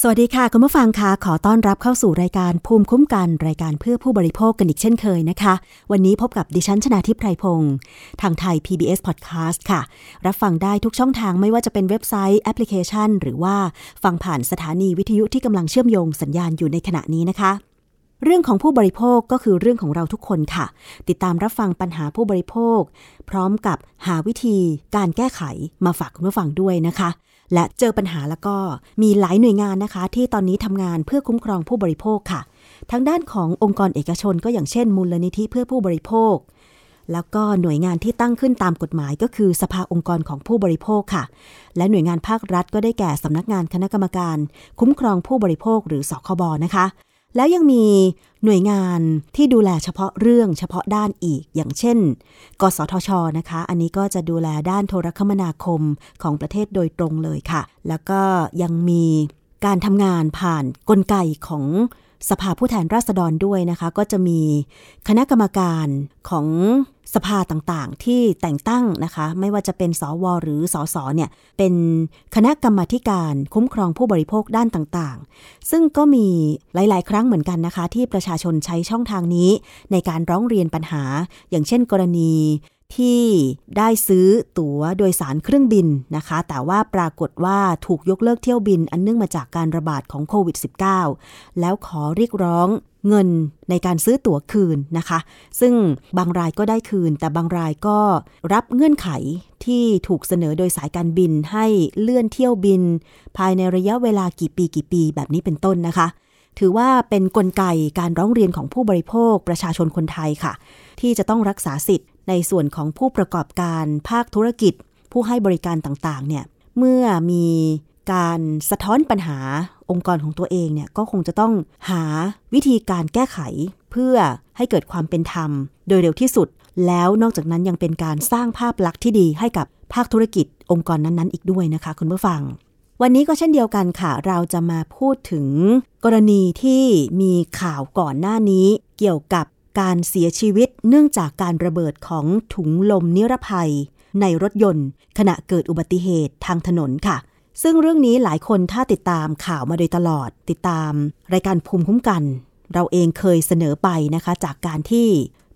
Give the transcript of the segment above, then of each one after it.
สวัสดีค่ะ คุณผู้ฟังคะขอต้อนรับเข้าสู่รายการภูมิคุ้มกันรายการเพื่อผู้บริโภคกันอีกเช่นเคยนะคะ วันนี้พบกับดิฉันชนาทิพไพรพงศ์ทางไทย PBS Podcast ค่ะ รับฟังได้ทุกช่องทางไม่ว่าจะเป็นเว็บไซต์แอปพลิเคชัน หรือว่าฟังผ่านสถานีวิทยุที่กำลังเชื่อมโยงสัญญาณอยู่ในขณะนี้นะคะ เรื่องของผู้บริโภคก็คือเรื่องของเราทุกคนค่ะ ติดตามรับฟังปัญหาผู้บริโภค พร้อมกับหาวิธีการแก้ไขมาฝากคุณผู้ฟังด้วยนะคะ และเจอปัญหาแล้วก็มีหลายหน่วยงานนะคะ ที่ตอนนี้ทำงานเพื่อคุ้มครองผู้บริโภคค่ะทั้งด้านขององค์กรเอกชนก็อย่างเช่น มูลนิธิเพื่อผู้บริโภค แล้วก็หน่วยงานที่ตั้งขึ้นตามกฎหมายก็คือสภาองค์กรของผู้บริโภคค่ะ และหน่วยงานภาครัฐก็ได้แก่สำนักงานคณะกรรมการ คุ้มครองผู้บริโภคหรือสคบนะคะ แล้วยังมีหน่วยงานที่ดูแลเฉพาะเรื่องเฉพาะด้านอีก อย่างเช่น กสทช นะคะ อันนี้ก็จะดูแลด้านโทรคมนาคมของประเทศโดยตรงเลยค่ะ แล้วก็ยังมีการทำงานผ่านกลไกของ สภาผู้แทนราษฎรด้วยนะคะ ก็จะมีคณะกรรมการของสภาต่างๆ ที่แต่งตั้งนะคะ ไม่ว่าจะเป็นสวหรือสสเนี่ยเป็นคณะกรรมาการคุ้มครองผู้บริโภคด้านต่างๆ ซึ่งก็มีหลาย ๆ ครั้งเหมือนกันนะคะ ที่ประชาชนใช้ช่องทางนี้ในการร้องเรียนปัญหา อย่างเช่น กรณี ที่ได้ซื้อตั๋วโดยสารเครื่องบินนะคะ แต่ว่าปรากฏว่าถูกยกเลิกเที่ยวบิน อันเนื่องมาจากการระบาดของโควิด -19 แล้วขอเรียกร้องเงินในการซื้อตั๋วคืนนะคะ ซึ่งบางรายก็ได้คืน แต่บางรายก็รับเงื่อนไขที่ถูกเสนอโดยสายการบินให้เลื่อนเที่ยวบิน ภายในระยะเวลากี่ปีกี่ปี แบบนี้เป็นต้นนะคะ ถือว่าเป็นนกลไกการร้องเรียนของผู้บริโภคประชาชนคนไทยค่ะ ที่จะต้องรักษาสิทธิ์ ในส่วนของผู้ประกอบการภาคธุรกิจ ผู้ให้บริการต่างๆเนี่ยเมื่อมีการสะท้อนปัญหาองค์กรของตัวเองเนี่ยก็คงจะต้องหาวิธีการแก้ไข เพื่อให้เกิดความเป็นธรรม โดยเร็วที่สุด แล้วนอกจากนั้นยังเป็นการสร้างภาพลักษณ์ที่ดีให้กับภาคธุรกิจ องค์กรนั้นๆ อีกด้วยนะคะ คุณผู้ฟัง วันนี้ก็เช่นเดียวกันค่ะ เราจะมาพูดถึงกรณีที่มีข่าวก่อนหน้านี้ เกี่ยวกับ การเสียชีวิตเนื่องจากการระเบิดของถุงลมนิรภัย ในรถยนต์ ขณะเกิดอุบัติเหตุทางถนนค่ะ ซึ่งเรื่องนี้หลายคนถ้าติดตามข่าวมาโดยตลอด ติดตาม รายการภูมิคุ้มกัน เราเองเคยเสนอไปนะคะ จากการที่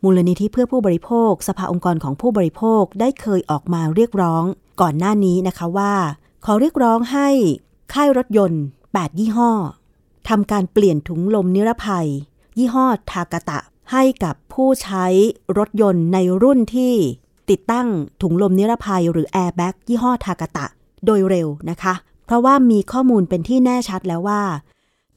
มูลนิธิเพื่อผู้บริโภค สภาองค์กรของผู้บริโภคได้เคยออกมาเรียกร้อง ก่อนหน้านี้นะคะว่า ขอเรียกร้องให้ค่ายรถยนต์ 8 ยี่ห้อทำการเปลี่ยนถุงลมนิรภัย ยี่ห้อทากะตะ ให้กับผู้ใช้รถยนต์ในรุ่นที่ติดตั้งถุงลมนิรภัยหรือแอร์แบ็กยี่ห้อทากะตะ โดยเร็วนะคะ เพราะว่ามีข้อมูลเป็นที่แน่ชัดแล้วว่า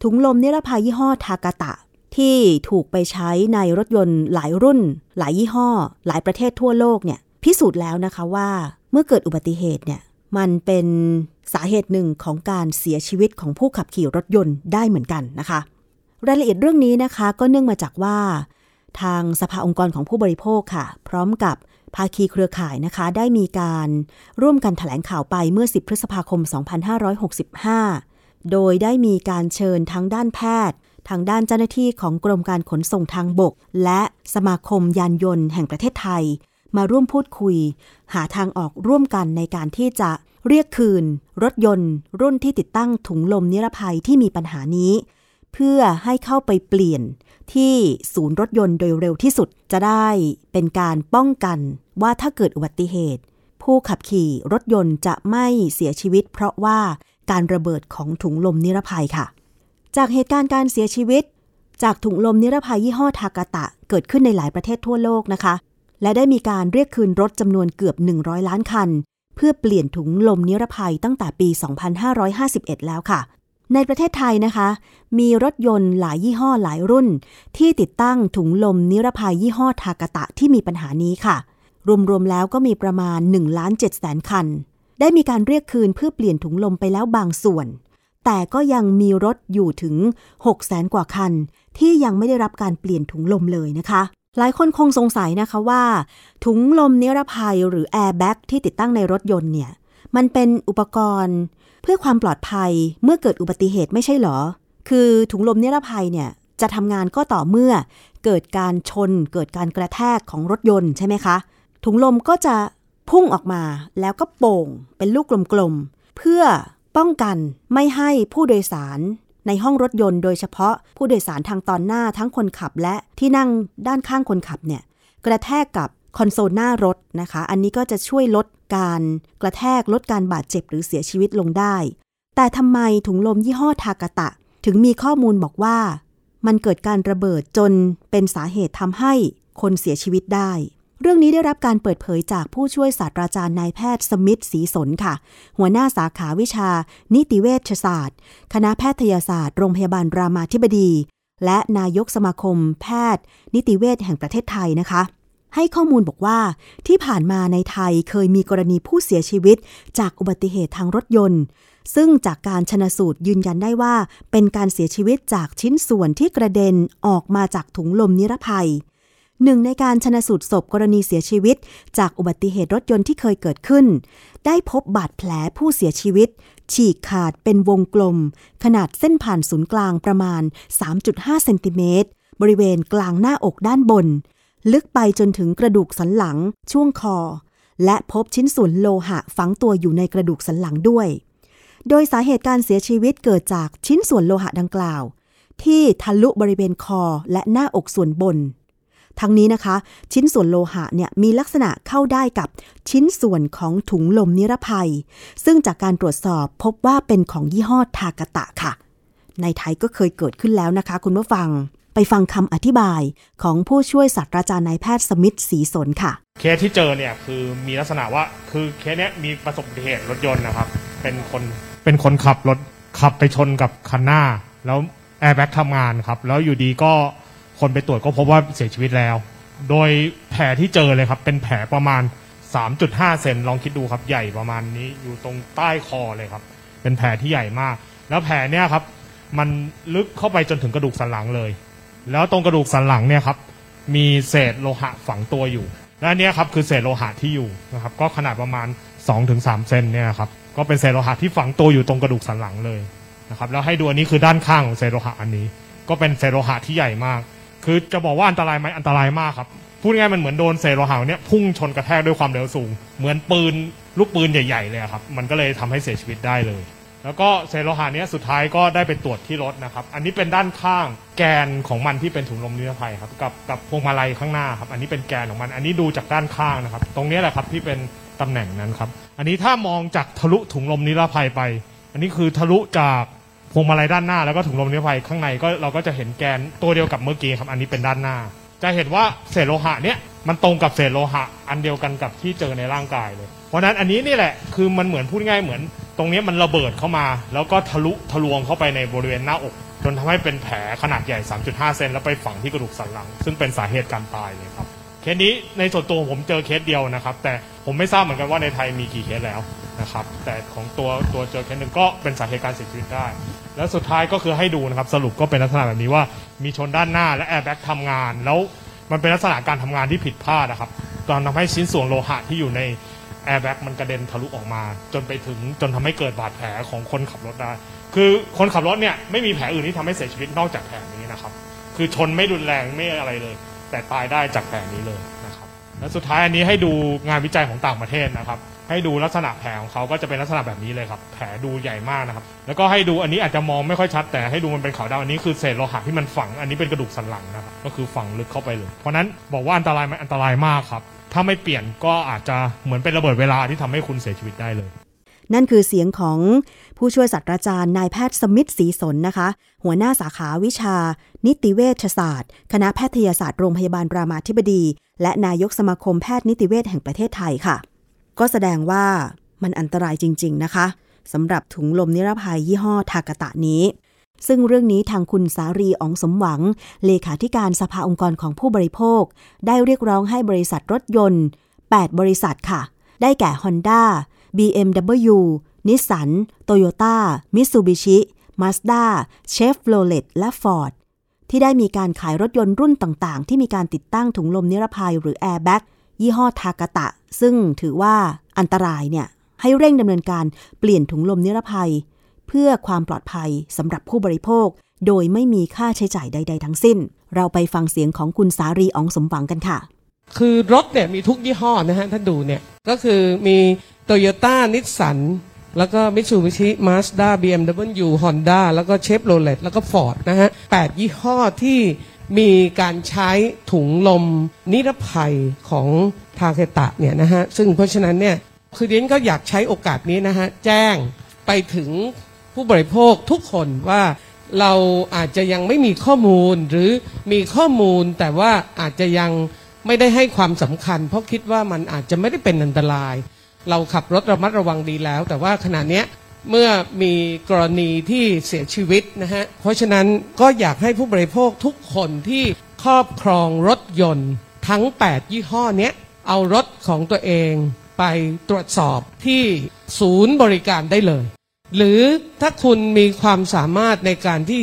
ถุงลมนิรภัยยี่ห้อทากะตะ ที่ถูกไปใช้ในรถยนต์หลายรุ่น หลายยี่ห้อ หลายประเทศทั่วโลกเนี่ยพิสูจน์แล้วนะคะว่าเมื่อเกิดอุบัติเหตุเนี่ยมันเป็นสาเหตุหนึ่งของการเสียชีวิตของผู้ขับขี่รถยนต์ได้เหมือนกันนะคะ รายละเอียดเรื่องนี้นะคะ ก็เนื่องมาจากว่า ทางสภาองค์กรของผู้บริโภคค่ะ พร้อมกับภาคีเครือข่ายนะคะ ได้มีการร่วมกันถแถลงข่าวไปเมื่อ 10 พฤษภาคม 2565 โดยได้มีการเชิญทั้งด้านแพทย์ ทางด้านเจ้าหน้าที่ของกรมการขนส่งทางบก และสมาคมยานยนต์แห่งประเทศไทย มาร่วมพูดคุย หาทางออกร่วมกันในการที่จะเรียกคืน รถยนต์ รุ่นที่ติดตั้งถุงลมนิรภัยที่มีปัญหานี้ เพื่อให้เข้าไปเปลี่ยน ที่ศูนย์รถยนต์โดยเร็วที่สุดจะได้เป็นการป้องกันว่าถ้าเกิดอุบัติเหตุ ผู้ขับขี่รถยนต์จะไม่เสียชีวิต เพราะว่าการระเบิดของถุงลมนิรภัยค่ะ จากเหตุการณ์การเสียชีวิต จากถุงลมนิรภัยยี่ห้อทากาตะเกิดขึ้นในหลายประเทศทั่วโลกนะคะ และได้มีการเรียกคืนรถจำนวนเกือบ 100 ล้านคัน เพื่อเปลี่ยนถุงลมนิรภัยตั้งแต่ปี 2551 แล้วค่ะ ในประเทศไทยนะคะ มีรถยนต์หลายยี่ห้อหลายรุ่น ที่ติดตั้งถุงลมนิรภัยยี่ห้อทากะตะที่มีปัญหานี้ค่ะ รวมๆแล้วก็มีประมาณ1ล้าน7แสนคัน ได้มีการเรียกคืนเพื่อเปลี่ยนถุงลมไปแล้วบางส่วน แต่ก็ยังมีรถอยู่ถึง6แสนกว่าคัน ที่ยังไม่ได้รับการเปลี่ยนถุงลมเลยนะคะ หลายคนคงสงสัยนะคะว่า ถุงลมนิรภัยหรือแอร์แบ็กที่ติดตั้งในรถยนต์เนี่ยมันเป็นอุปกรณ์ เพื่อความปลอดภัยเมื่อเกิดอุบัติเหตุไม่ใช่หรอ คือถุงลมนิรภัยเนี่ยจะทำงานก็ต่อเมื่อเกิดการชน เกิดการกระแทกของรถยนต์ใช่ไหมคะ ถุงลมก็จะพุ่งออกมาแล้วก็โป่งเป็นลูกกลมๆ เพื่อป้องกันไม่ให้ผู้โดยสารในห้องรถยนต์โดยเฉพาะผู้โดยสารทางตอนหน้าทั้งคนขับและที่นั่งด้านข้างคนขับเนี่ยกระแทกกับ คอนโซลหน้ารถนะคะ อันนี้ก็จะช่วยลดการกระแทกลดการบาดเจ็บหรือเสียชีวิตลงได้ แต่ทำไมถุงลมยี่ห้อทากตะ ถึงมีข้อมูลบอกว่า มันเกิดการระเบิดจนเป็นสาเหตุทำให้คนเสียชีวิตได้ เรื่องนี้ได้รับการเปิดเผยจากผู้ช่วยศาสตราจารย์นายแพทย์สมิธศรีสนค่ะ หัวหน้าสาขาวิชา นิติเวชศาสตร์ คณะแพทยศาสตร์ โรงพยาบาลรามาธิบดี และนายกสมาคม แพทย์ นิติเวชแห่งประเทศไทยนะคะ ให้ข้อมูลบอกว่า ที่ผ่านมาในไทยเคยมีกรณีผู้เสียชีวิต จากอุบัติเหตุทางรถยนต์ ซึ่งจากการชนสูตรยืนยันได้ว่า เป็นการเสียชีวิตจากชิ้นส่วนที่กระเด็นออกมาจากถุงลมนิรภัยหนึ่งในการชนสูตรศพกรณีเสียชีวิต จากอุบัติเหตุรถยนต์ที่เคยเกิดขึ้น ได้พบบาดแผลผู้เสียชีวิต ฉีกขาดเป็นวงกลม ขนาดเส้นผ่านศูนย์กลางประมาณ 3.5 เซนติเมตรบริเวณกลางหน้าอกด้านบน ลึกไปจนถึงกระดูกสันหลัง ช่วงคอ และพบชิ้นส่วนโลหะฝังตัวอยู่ในกระดูกสันหลังด้วย โดยสาเหตุการเสียชีวิตเกิดจากชิ้นส่วนโลหะดังกล่าว ที่ทะลุบริเวณคอและหน้าอกส่วนบน ทั้งนี้นะคะ ชิ้นส่วนโลหะเนี่ยมีลักษณะเข้าได้กับชิ้นส่วนของถุงลมนิรภัย ซึ่งจากการตรวจสอบพบว่าเป็นของยี่ห้อทากะตะค่ะ ในไทยก็เคยเกิดขึ้นแล้วนะคะ คุณผู้ฟัง ไปฟังคำอธิบายของผู้ช่วยศาสตราจารย์นายแพทย์สมิธศรีสนค่ะ เคสที่เจอเนี่ยคือมีลักษณะว่าคือเคสเนี้ยมีประสบอุบัติเหตุรถยนต์นะครับ เป็นคนเป็นคนขับรถขับไปชนกับคันหน้า แล้วแอร์แบ็กทำงานครับ แล้วอยู่ดีก็คนไปตรวจก็พบว่าเสียชีวิตแล้ว โดยแผลที่เจอเลยครับ เป็นแผลประมาณ 3.5 เซนลองคิดดูครับใหญ่ประมาณนี้อยู่ตรงใต้คอเลยครับ เป็นแผลที่ใหญ่มาก แล้วแผลเนี่ยครับ มันลึกเข้าไปจนถึงกระดูกสันหลังเลย แล้วตรงกระดูกสันหลังเนี่ยครับมีเศษโลหะฝังตัวอยู่ และอันเนี้ยครับคือเศษโลหะที่อยู่นะครับก็ขนาดประมาณ 2-3เซนเนี่ยครับก็เป็นเศษโลหะที่ฝังตัวอยู่ตรงกระดูกสันหลังเลยนะครับแล้วให้ดูอันนี้คือด้านข้างของเศษโลหะอันนี้ ก็เป็นเศษโลหะที่ใหญ่มาก คือจะบอกว่าอันตรายไหมอันตรายมากครับพูดง่ายมันเหมือนโดนเศษโลหะเนี่ยพุ่งชนกระแทกด้วยความเร็วสูง เหมือนปืนลูกปืนใหญ่ ๆ เลยครับ มันก็เลยทำให้เสียชีวิตได้เลย แล้วก็เศษโลหะเนี้ยสุดท้ายก็ได้ไปตรวจที่รถนะครับ อันนี้เป็นด้านข้างแกนของมันที่เป็นถุงลมนิรภัยครับกับกับพวงมาลัยข้างหน้าครับ อันนี้เป็นแกนของมัน อันนี้ดูจากด้านข้างนะครับ ตรงนี้แหละครับที่เป็นตำแหน่งนั้นครับ อันนี้ถ้ามองจากทะลุถุงลมนิรภัยไป อันนี้คือทะลุจากพวงมาลัยด้านหน้าแล้วก็ถุงลมนิรภัยข้างในก็เราก็จะเห็นแกนตัวเดียวกับเมื่อกี้ครับ อันนี้เป็นด้านหน้า จะเห็นว่าเศษโลหะเนี้ยมันตรงกับเศษโลหะ อันเดียวกันกับที่เจอในร่างกายเลย ราะฉะนั้นอันนี้นี่แหละคือมันเหมือนพูดง่ายเหมือน ตรงนี้มันระเบิดเข้ามา แล้วก็ทะลุทะลวงเข้าไปในบริเวณหน้าอก จนทำให้เป็นแผลขนาดใหญ่ 3.5 เซนแล้วไปฝังที่กระดูกสันหลัง ซึ่งเป็นสาเหตุการตายเลยครับเคสนี้ในส่วนตัวผมเจอเคสเดียวนะครับ แต่ผมไม่ทราบเหมือนกันว่าในไทยมีกี่เคสแล้วนะครับแต่ของตัวตัวเจอเคสหนึ่งก็เป็นสาเหตุการเสียชีวิตได้ แล้วสุดท้ายก็คือให้ดูนะครับสรุปก็เป็นลักษณะแบบนี้ว่ามีชนด้านหน้าและแอร์แบ็กทำงาน แล้วมันเป็นลักษณะการทำงานที่ผิดพลาดนะครับตอนทำให้ชิ้นส่วนโลหะที่อยู่ใน แอร์แบ็กมันกระเด็นทะลุออกมา จนไปถึงจนทำให้เกิดบาดแผลของคนขับรถได้ คือคนขับรถเนี่ยไม่มีแผลอื่นที่ทำให้เสียชีวิตนอกจากแผลนี้นะครับ คือชนไม่รุนแรงไม่อะไรเลย แต่ตายได้จากแผลนี้เลยนะครับ และสุดท้ายอันนี้ให้ดูงานวิจัยของต่างประเทศนะครับ ให้ดูลักษณะแผลของเขาก็จะเป็นลักษณะแบบนี้เลยครับ แผลดูใหญ่มากนะครับ แล้วก็ให้ดูอันนี้อาจจะมองไม่ค่อยชัด แต่ให้ดูมันเป็นขาวดำอันนี้คือเศษโลหะที่มันฝัง อันนี้เป็นกระดูกสันหลังนะครับ ก็คือฝังลึกเข้าไปเลย เพราะฉะนั้นบอกว่าอันตรายไหมอันตรายมากครับ ถ้าไม่เปลี่ยนก็อาจจะเหมือนเป็นระเบิดเวลาที่ทำให้คุณเสียชีวิตได้เลย นั่นคือเสียงของผู้ช่วยศาสตราจารย์นายแพทย์สมิธศรีสนนะคะ หัวหน้าสาขาวิชา นิติเวชศาสตร์ คณะแพทยศาสตร์โรงพยาบาลรามาธิบดี และนายกสมาคมแพทย์นิติเวชแห่งประเทศไทยค่ะ ก็แสดงว่ามันอันตรายจริง ๆ นะคะสำหรับถุงลมนิรภัยยี่ห้อทากะตะนี้ ซึ่งเรื่องนี้ทางคุณสารีอองสมหวัง เลขาธิการสภาองค์กรของผู้บริโภค ได้เรียกร้องให้บริษัทรถยนต์ 8 บริษัทค่ะ ได้แก่ Honda BMW นิสสันโตโยต้ามิตซูบิชิมาสด้าเชฟโรเลตและฟอร์ดที่ได้มีการขายรถยนต์รุ่นต่างๆ ที่มีการติดตั้งถุงลมนิรภัยหรือแอร์แบ็กยี่ห้อทากะตะ ซึ่งถือว่าอันตรายเนี่ยให้เร่งดำเนินการเปลี่ยนถุงลมนิรภัย เพื่อความปลอดภัยสำหรับผู้บริโภค โดยไม่มีค่าใช้จ่ายใด ๆ ทั้งสิ้น เราไปฟังเสียงของคุณสารีอองสมหวังกันค่ะ คือรถเนี่ยมีทุกยี่ห้อนะฮะถ้าดูเนี่ย ก็คือมีโตโยต้านิสสันแล้วก็มิ t ซูบิชิมาสด้าบีเอ็มดับเบิลยูฮอนด้าแล้วก็เชฟโรเลตแล้วก็ฟอร์ดนะฮะแปดยี่ห้อที่มีการใช้ถุงลมนิรภัยของทากาตะเนี่ยนะฮะซึ่งเพราะฉะนั้นเนี่ยคือดิฉันก็อยากใช้โอกาสนี้นะฮะแจ้งไปถึง ผู้บริโภคทุกคนว่าเราอาจจะยังไม่มีข้อมูลหรือมีข้อมูลแต่ว่าอาจจะยังไม่ได้ให้ความสำคัญ เพราะคิดว่ามันอาจจะไม่ได้เป็นอันตราย เราขับรถระมัดระวังดีแล้ว แต่ว่าขณะเนี้ยเมื่อมีกรณีที่เสียชีวิตนะฮะเพราะฉะนั้นก็อยากให้ผู้บริโภคทุกคนที่ครอบครองรถยนต์ทั้ง 8 ยี่ห้อเนี้ยเอารถของตัวเองไปตรวจสอบที่ศูนย์บริการได้เลย หรือถ้าคุณมีความสามารถในการที่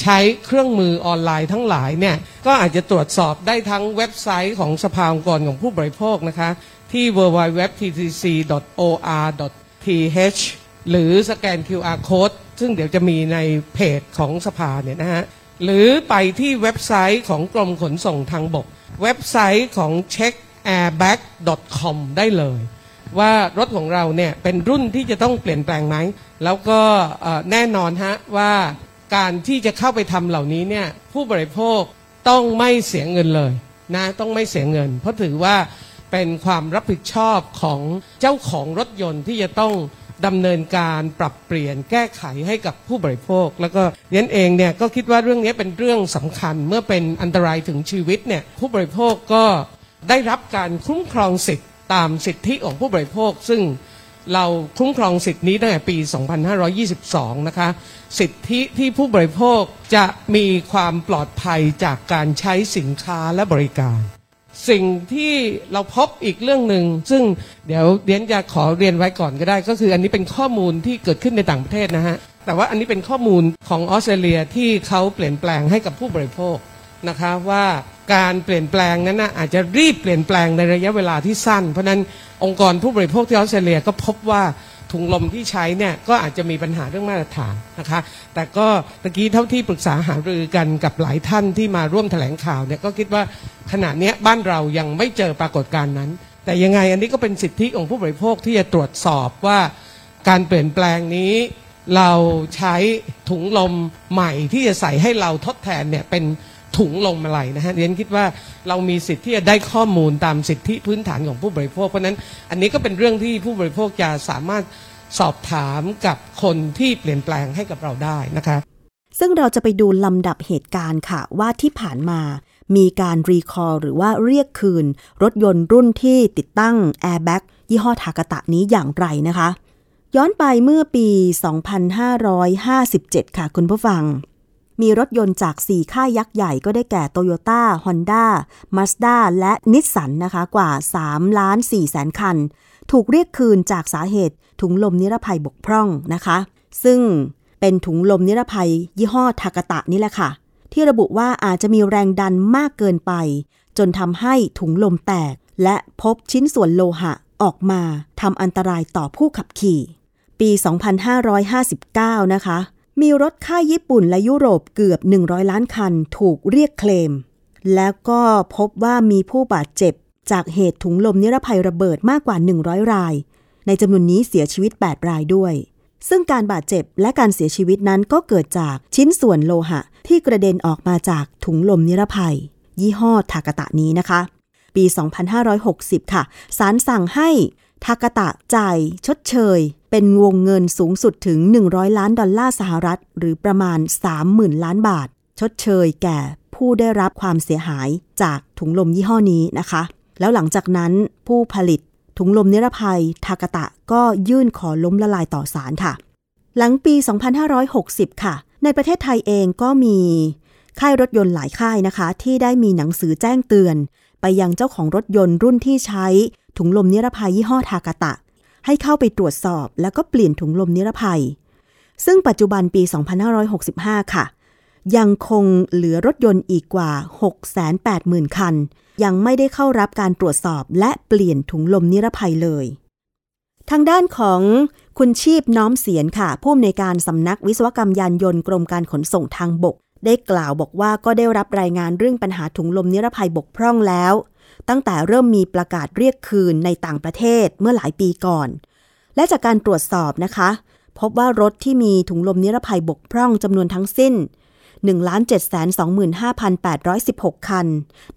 ใช้เครื่องมือออนไลน์ทั้งหลายเนี่ยก็อาจจะตรวจสอบได้ทั้งเว็บไซต์ของสภาองค์กรของผู้บริโภคนะคะ ที่ www.ttc.or.th หรือสแกน QR code ซึ่งเดี๋ยวจะมีในเพจของสภาเนี่ยนะฮะหรือไปที่เว็บไซต์ของกรมขนส่งทางบก เว็บไซต์ของ checkairbag.com ได้เลย ว่ารถของเราเนี่ยเป็นรุ่นที่จะต้องเปลี่ยนแปลงไหม แล้วก็แน่นอนฮะว่าการที่จะเข้าไปทำเหล่านี้เนี่ยผู้บริโภคต้องไม่เสียเงินเลยนะต้องไม่เสียเงิน เพราะถือว่าเป็นความรับผิดชอบของเจ้าของรถยนต์ที่จะต้องดำเนินการปรับเปลี่ยนแก้ไขให้กับผู้บริโภค แล้วก็เรนเองเนี่ยก็คิดว่าเรื่องนี้เป็นเรื่องสำคัญเมื่อเป็นอันตรายถึงชีวิตเนี่ยผู้บริโภคก็ได้รับการคุ้มครองสิทธิ ตามสิทธิของผู้บริโภค ซึ่งเราคุ้มครองสิทธินี้ตั้งแต่ปี 2522 นะคะ สิทธิที่ผู้บริโภคจะมีความปลอดภัยจากการใช้สินค้าและบริการ สิ่งที่เราพบอีกเรื่องหนึ่ง ซึ่งเดี๋ยวเดียนจะขอเรียนไว้ก่อนก็ได้ ก็คืออันนี้เป็นข้อมูลที่เกิดขึ้นในต่างประเทศนะฮะ แต่ว่าอันนี้เป็นข้อมูลของออสเตรเลียที่เขาเปลี่ยนแปลงให้กับผู้บริโภค นะคะว่าการเปลี่ยนแปลงนั้นนะอาจจะรีบเปลี่ยนแปลงในระยะเวลาที่สั้น เพราะนั้นองค์กรผู้บริโภคที่ออสเตรเลียก็พบว่าถุงลมที่ใช้เนี่ยก็อาจจะมีปัญหาเรื่องมาตรฐานนะคะ แต่ก็ตะกี้เท่าที่ปรึกษาหารือกันกับหลายท่านที่มาร่วมแถลงข่าวเนี่ยก็คิดว่าขณะนี้บ้านเรายังไม่เจอปรากฏการณ์นั้น แต่ยังไงอันนี้ก็เป็นสิทธิของผู้บริโภคที่จะตรวจสอบว่าการเปลี่ยนแปลงนี้เราใช้ถุงลมใหม่ที่จะใส่ให้เราทดแทนเนี่ยเป็น ถุงลมอะไรนะฮะดิฉันคิดว่าเรามีสิทธิ์ที่จะได้ข้อมูลตามสิทธิพื้นฐานของผู้บริโภค เพราะนั้นอันนี้ก็เป็นเรื่องที่ผู้บริโภคจะสามารถสอบถามกับคนที่เปลี่ยนแปลงให้กับเราได้นะคะ ซึ่งเราจะไปดูลำดับเหตุการณ์ค่ะว่าที่ผ่านมามีการ recall หรือว่าเรียกคืน รถยนต์รุ่นที่ติดตั้งแอร์แบ็กยี่ห้อทากาตะนี้อย่างไรนะคะ ย้อนไปเมื่อปี 2557 ค่ะคุณผู้ฟัง มีรถยนต์จาก 4 ค่ายยักษ์ใหญ่ก็ได้แก่โตโยต้าฮอนด้ามาสด้าและนิสสันนะคะกว่า 3 ล้าน4แสนคัน ถูกเรียกคืนจากสาเหตุถุงลมนิรภัยบกพร่องนะคะ ซึ่งเป็นถุงลมนิรภัยยี่ห้อทากาตะนี่แหละค่ะ ที่ระบุว่าอาจจะมีแรงดันมากเกินไป จนทำให้ถุงลมแตก และพบชิ้นส่วนโลหะออกมาทำอันตรายต่อผู้ขับขี่ ปี 2559 นะคะ มีรถค่ายญี่ปุ่นและยุโรปเกือบ 100 ล้านคันถูกเรียกเคลม แล้วก็พบว่ามีผู้บาดเจ็บ จากเหตุถุงลมนิรภัยระเบิดมากกว่า 100 ราย ในจำนวนนี้เสียชีวิต 8 รายด้วย ซึ่งการบาดเจ็บและการเสียชีวิตนั้นก็เกิดจากชิ้นส่วนโลหะ ที่กระเด็นออกมาจากถุงลมนิรภัย ยี่ห้อทากาตะนี้นะคะ ปี 2560 ค่ะ ศาลสั่งให้ ทากาตะจ่ายชดเชย เป็นวงเงินสูงสุดถึง 100 ล้านดอลลาร์สหรัฐ หรือประมาณ 30,000 ล้านบาท ชดเชยแก่ผู้ได้รับความเสียหายจากถุงลมยี่ห้อนี้นะคะ แล้วหลังจากนั้นผู้ผลิตถุงลมนิรภัยทากาตะก็ยื่นขอล้มละลายต่อศาลค่ะ หลังปี 2560 ค่ะ ในประเทศไทยเองก็มีค่ายรถยนต์หลายค่ายนะคะ ที่ได้มีหนังสือแจ้งเตือน ไปยังเจ้าของรถยนต์รุ่นที่ใช้ ถุงลมนิรภัยยี่ห้อทากาตะ ให้เข้าไปตรวจสอบแล้วก็เปลี่ยนถุงลมนิรภัย ซึ่งปัจจุบันปี 2565 ค่ะ ยังคงเหลือรถยนต์อีกกว่า 680,000 คัน ยังไม่ได้เข้ารับการตรวจสอบและเปลี่ยนถุงลมนิรภัยเลย ทางด้านของคุณชีพน้อมเสียนค่ะ ผู้อำนวยการสำนักวิศวกรรมยานยนต์กรมการขนส่งทางบก ได้กล่าวบอกว่าก็ได้รับรายงานเรื่องปัญหาถุงลมนิรภัยบกพร่องแล้ว ตั้งแต่เริ่มมีประกาศเรียกคืนในต่างประเทศเมื่อหลายปีก่อน และจากการตรวจสอบนะคะ พบว่ารถที่มีถุงลมนิรภัยบกพร่องจำนวนทั้งสิ้น 1,725,816 คัน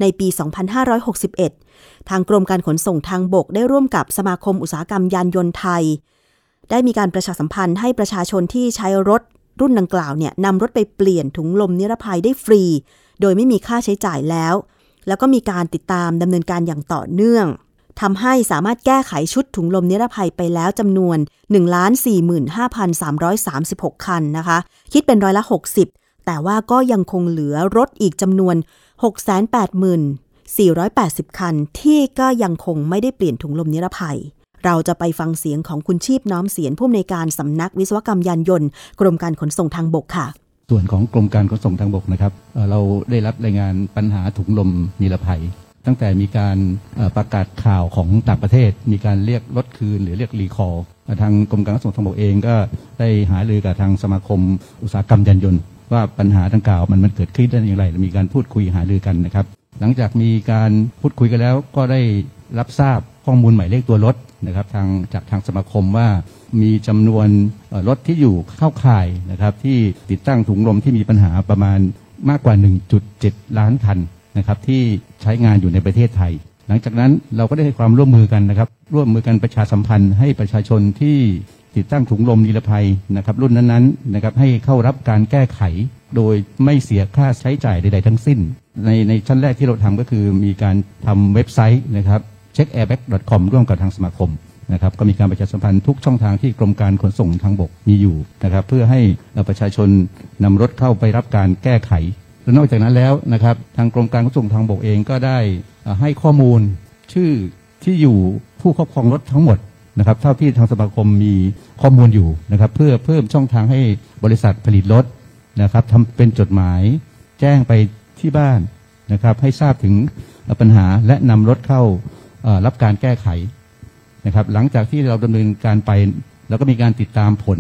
ในปี 2561 ทางกรมการขนส่งทางบกได้ร่วมกับสมาคมอุตสาหกรรมยานยนต์ไทย ได้มีการประชาสัมพันธ์ให้ประชาชนที่ใช้รถรุ่นดังกล่าวเนี่ยนำรถไปเปลี่ยนถุงลมนิรภัยได้ฟรี โดยไม่มีค่าใช้จ่ายแล้ว แล้วก็มีการติดตามดำเนินการอย่างต่อเนื่องทำให้สามารถแก้ไขชุดถุงลมนิรภัยไปแล้วจำนวน 1,45,336 คันนะคะ คิดเป็นร้อยละ 60 แต่ว่าก็ยังคงเหลือรถอีกจำนวน 680,480 คัน ที่ก็ยังคงไม่ได้เปลี่ยนถุงลมนิรภัย เราจะไปฟังเสียงของคุณชีพน้อมเสียนผู้อำนวยการสำนักวิศวกรรมยานยนต์ กรมการขนส่งทางบกค่ะ ส่วนของกรมการขนส่งทางบกนะครับเราได้รับรายงานปัญหาถุงลมนิรภัย ตั้งแต่มีการประกาศข่าวของต่างประเทศ มีการเรียกรถคืนหรือเรียกรีคอร์ทางกรมการขนส่งทางบกเองก็ได้หารือกับทางสมาคมอุตสาหกรรมยานยนต์ ว่าปัญหาดังกล่าวมันมันเกิดขึ้นได้อย่างไรมีการพูดคุยหารือกันนะครับ หลังจากมีการพูดคุยกันแล้วก็ได้รับทราบ ข้อมูลหมายเลขตัวรถนะครับทางจากทางสมาคมว่ามีจำนวนรถที่อยู่เข้าข่ายนะครับที่ติดตั้งถุงลมที่มีปัญหาประมาณมากกว่า 1.7 ล้านคันนะครับที่ใช้งานอยู่ในประเทศไทย หลังจากนั้นเราก็ได้ให้ความร่วมมือกันนะครับ ร่วมมือกันประชาสัมพันธ์ให้ประชาชนที่ติดตั้งถุงลมนิรภัยนะครับรุ่นนั้นๆนะครับให้เข้ารับการแก้ไข โดยไม่เสียค่าใช้จ่ายใด ๆ ทั้งสิ้น ในในชั้นแรกที่เราทำก็คือมีการทำเว็บไซต์นะครับ checkairbag.com ร่วมกับทางสมาคมนะครับก็มีการประชาสัมพันธ์ทุกช่องทางที่กรมการขนส่งทางบกมีอยู่นะครับเพื่อให้ประชาชนนำรถเข้าไปรับการแก้ไขและนอกจากนั้นแล้วนะครับทางกรมการขนส่งทางบกเองก็ได้อ่อให้ข้อมูลชื่อที่อยู่ผู้ครอบครองรถทั้งหมดนะครับเท่าที่ทางสมาคมมีข้อมูลอยู่นะครับเพื่อเพิ่มช่องทางให้บริษัทผลิตรถนะครับทำเป็นจดหมายแจ้งไปที่บ้านนะครับให้ทราบถึงปัญหาและนำรถเข้า รับการแก้ไขนะครับ หลังจากที่เราดำเนินการไปเราก็มีการติดตามผล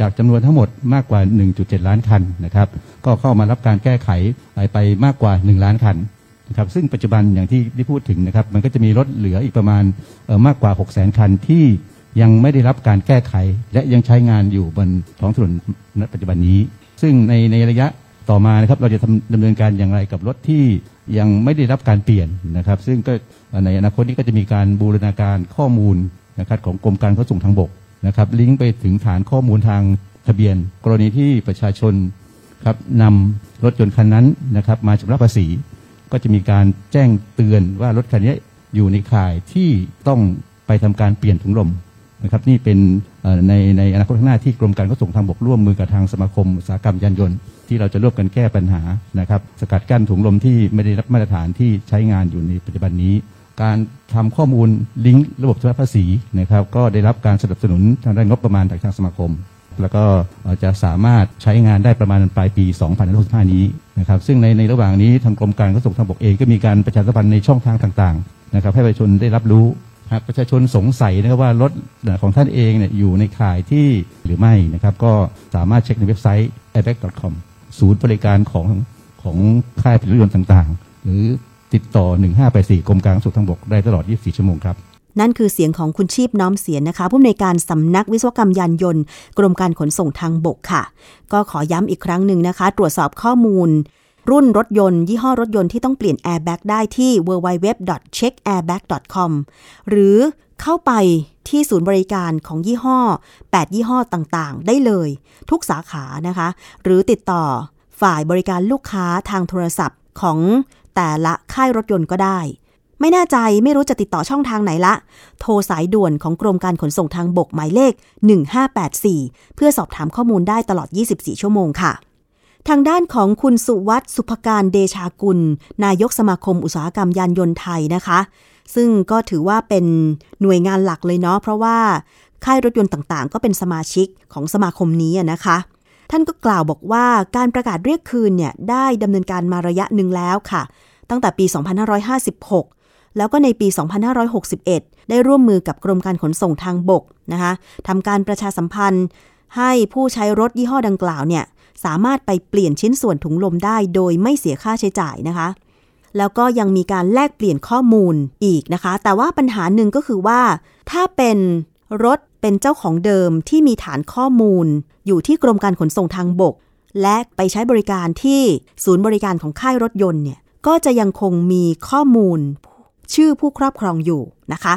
จากจำนวนทั้งหมดมากกว่า 1.7 ล้านคันนะครับ ก็เข้ามารับการแก้ไขไปไปมากกว่า 1 ล้านคันนะครับ ซึ่งปัจจุบันอย่างที่ได้พูดถึงนะครับ มันก็จะมีรถเหลืออีกประมาณมากกว่า 6 0 0 0 0 0คันที่ยังไม่ได้รับการแก้ไข และยังใช้งานอยู่บนท้องถนนณปัจจุบันนี้ ซึ่งในในระยะต่อมานะครับเราจะทำดำเนินการอย่างไรกับรถที่ ยังไม่ได้รับการเปลี่ยนนะครับ ซึ่งก็ในอนาคตนี้ก็จะมีการบูรณาการข้อมูลนะครับของกรมการขนส่งทางบกนะครับ ลิงก์ไปถึงฐานข้อมูลทางทะเบียน กรณีที่ประชาชนครับนำรถยนต์คันนั้นนะครับ มาชำระภาษี ก็จะมีการแจ้งเตือนว่ารถคันนี้อยู่ในข่ายที่ต้องไปทำการเปลี่ยนถุงลมนะครับนี่เป็นในในอนาคตข้างหน้าที่กรมการขนส่งทางบกร่วมมือกับทางสมาคมอุตสาหกรรมยานยนต์ ที่เราจะร่วมกันแก้ปัญหานะครับสกัดกั้นถุงลมที่ไม่ได้รับมาตรฐานที่ใช้งานอยู่ในปัจจุบันนี้ การทำข้อมูลลิงก์ระบบชำระภาษีนะครับก็ได้รับการสนับสนุนทางด้านงบประมาณจากทางสมาคม แล้วก็จะสามารถใช้งานได้ประมาณปลายปี2065 นี้นะครับซึ่งในในระหว่างนี้ทางกรมการขนส่งทางบกเองก็มีการประชาสัมพันธ์ในช่องทางต่างๆนะครับให้ประชาชนได้รับรู้หากประชาชนสงสัยนะครับว่ารถของท่านเองเนี่ยอยู่ในข่ายที่หรือไม่นะครับก็สามารถเช็คในเว็บไซต์ airbag.com ศูนย์บริการของของค่ายผลิตรถยนต์ต่างๆ หรือติดต่อ 1584กรมการขนส่งทางบกได้ตลอด 24 ชั่วโมงครับ นั่นคือเสียงของคุณชีพน้อมเสียนนะคะ ผู้อำนวยการสำนักวิศวกรรมยานยนต์ กรมการขนส่งทางบกค่ะ ก็ขอย้ำอีกครั้งหนึ่งนะคะ ตรวจสอบข้อมูล รุ่นรถยนต์ ยี่ห้อรถยนต์ที่ต้องเปลี่ยนแอร์แบ็กได้ที่ www.checkairbag.com หรือเข้าไป ที่ศูนย์บริการของยี่ห้อ 8 ยี่ห้อต่างๆ ได้เลย ทุกสาขานะคะ หรือติดต่อฝ่ายบริการลูกค้าทางโทรศัพท์ของแต่ละค่ายรถยนต์ก็ได้ ไม่แน่ใจไม่รู้จะติดต่อช่องทางไหนละ โทรสายด่วนของกรมการขนส่งทางบกหมายเลข 1584 เพื่อสอบถามข้อมูลได้ตลอด 24 ชั่วโมงค่ะทางด้านของคุณสุวัตสุภการเดชากุล นายกสมาคมอุตสาหกรรมยานยนต์ไทยนะคะ ซึ่งก็ถือว่าเป็นหน่วยงานหลักเลยเนาะเพราะว่าค่ายรถยนต์ต่างๆ ก็เป็นสมาชิกของสมาคมนี้นะคะ ท่านก็กล่าวบอกว่าการประกาศเรียกคืนเนี่ยได้ดำเนินการมาระยะหนึ่งแล้วค่ะ ตั้งแต่ปี 2556 แล้วก็ในปี 2561 ได้ร่วมมือกับกรมการขนส่งทางบกนะคะทำการประชาสัมพันธ์ ให้ผู้ใช้รถยี่ห้อดังกล่าวเนี่ยสามารถไปเปลี่ยนชิ้นส่วนถุงลมได้โดยไม่เสียค่าใช้จ่ายนะคะ แล้วก็ยังมีการแลกเปลี่ยนข้อมูลอีกนะคะ แต่ว่าปัญหาหนึ่งก็คือว่า ถ้าเป็นรถเป็นเจ้าของเดิมที่มีฐานข้อมูล อยู่ที่กรมการขนส่งทางบก และไปใช้บริการที่ศูนย์บริการของค่ายรถยนต์เนี่ย ก็จะยังคงมีข้อมูล ชื่อผู้ครอบครองอยู่นะคะ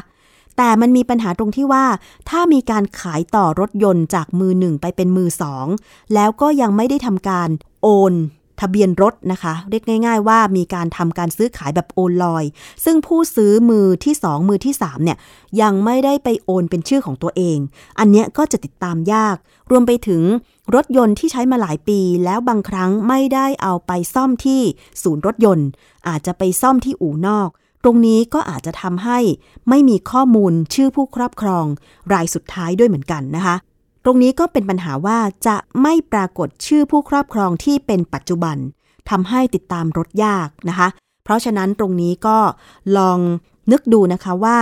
แต่มันมีปัญหาตรงที่ว่า ถ้ามีการขายต่อรถยนต์จากมือหนึ่งไปเป็นมือสองแล้วก็ยังไม่ได้ทำการโอน ทะเบียนรถนะคะ เรียกง่าย ๆ ว่ามีการทำการซื้อขายแบบโอนลอย ซึ่งผู้ซื้อมือที่ 2 มือที่ 3 เนี่ย ยังไม่ได้ไปโอนเป็นชื่อของตัวเอง อันเนี้ยก็จะติดตามยาก รวมไปถึงรถยนต์ที่ใช้มาหลายปี แล้วบางครั้งไม่ได้เอาไปซ่อมที่ศูนย์รถยนต์ อาจจะไปซ่อมที่อู่นอก ตรงนี้ก็อาจจะทำให้ไม่มีข้อมูลชื่อผู้ครอบครอง รายสุดท้ายด้วยเหมือนกันนะคะ ตรงนี้ก็เป็นปัญหาว่าจะไม่ปรากฏชื่อผู้ครอบครองที่เป็นปัจจุบันทำให้ติดตามรถยากนะคะ เพราะฉะนั้นตรงนี้ก็ลองนึกดูนะคะว่า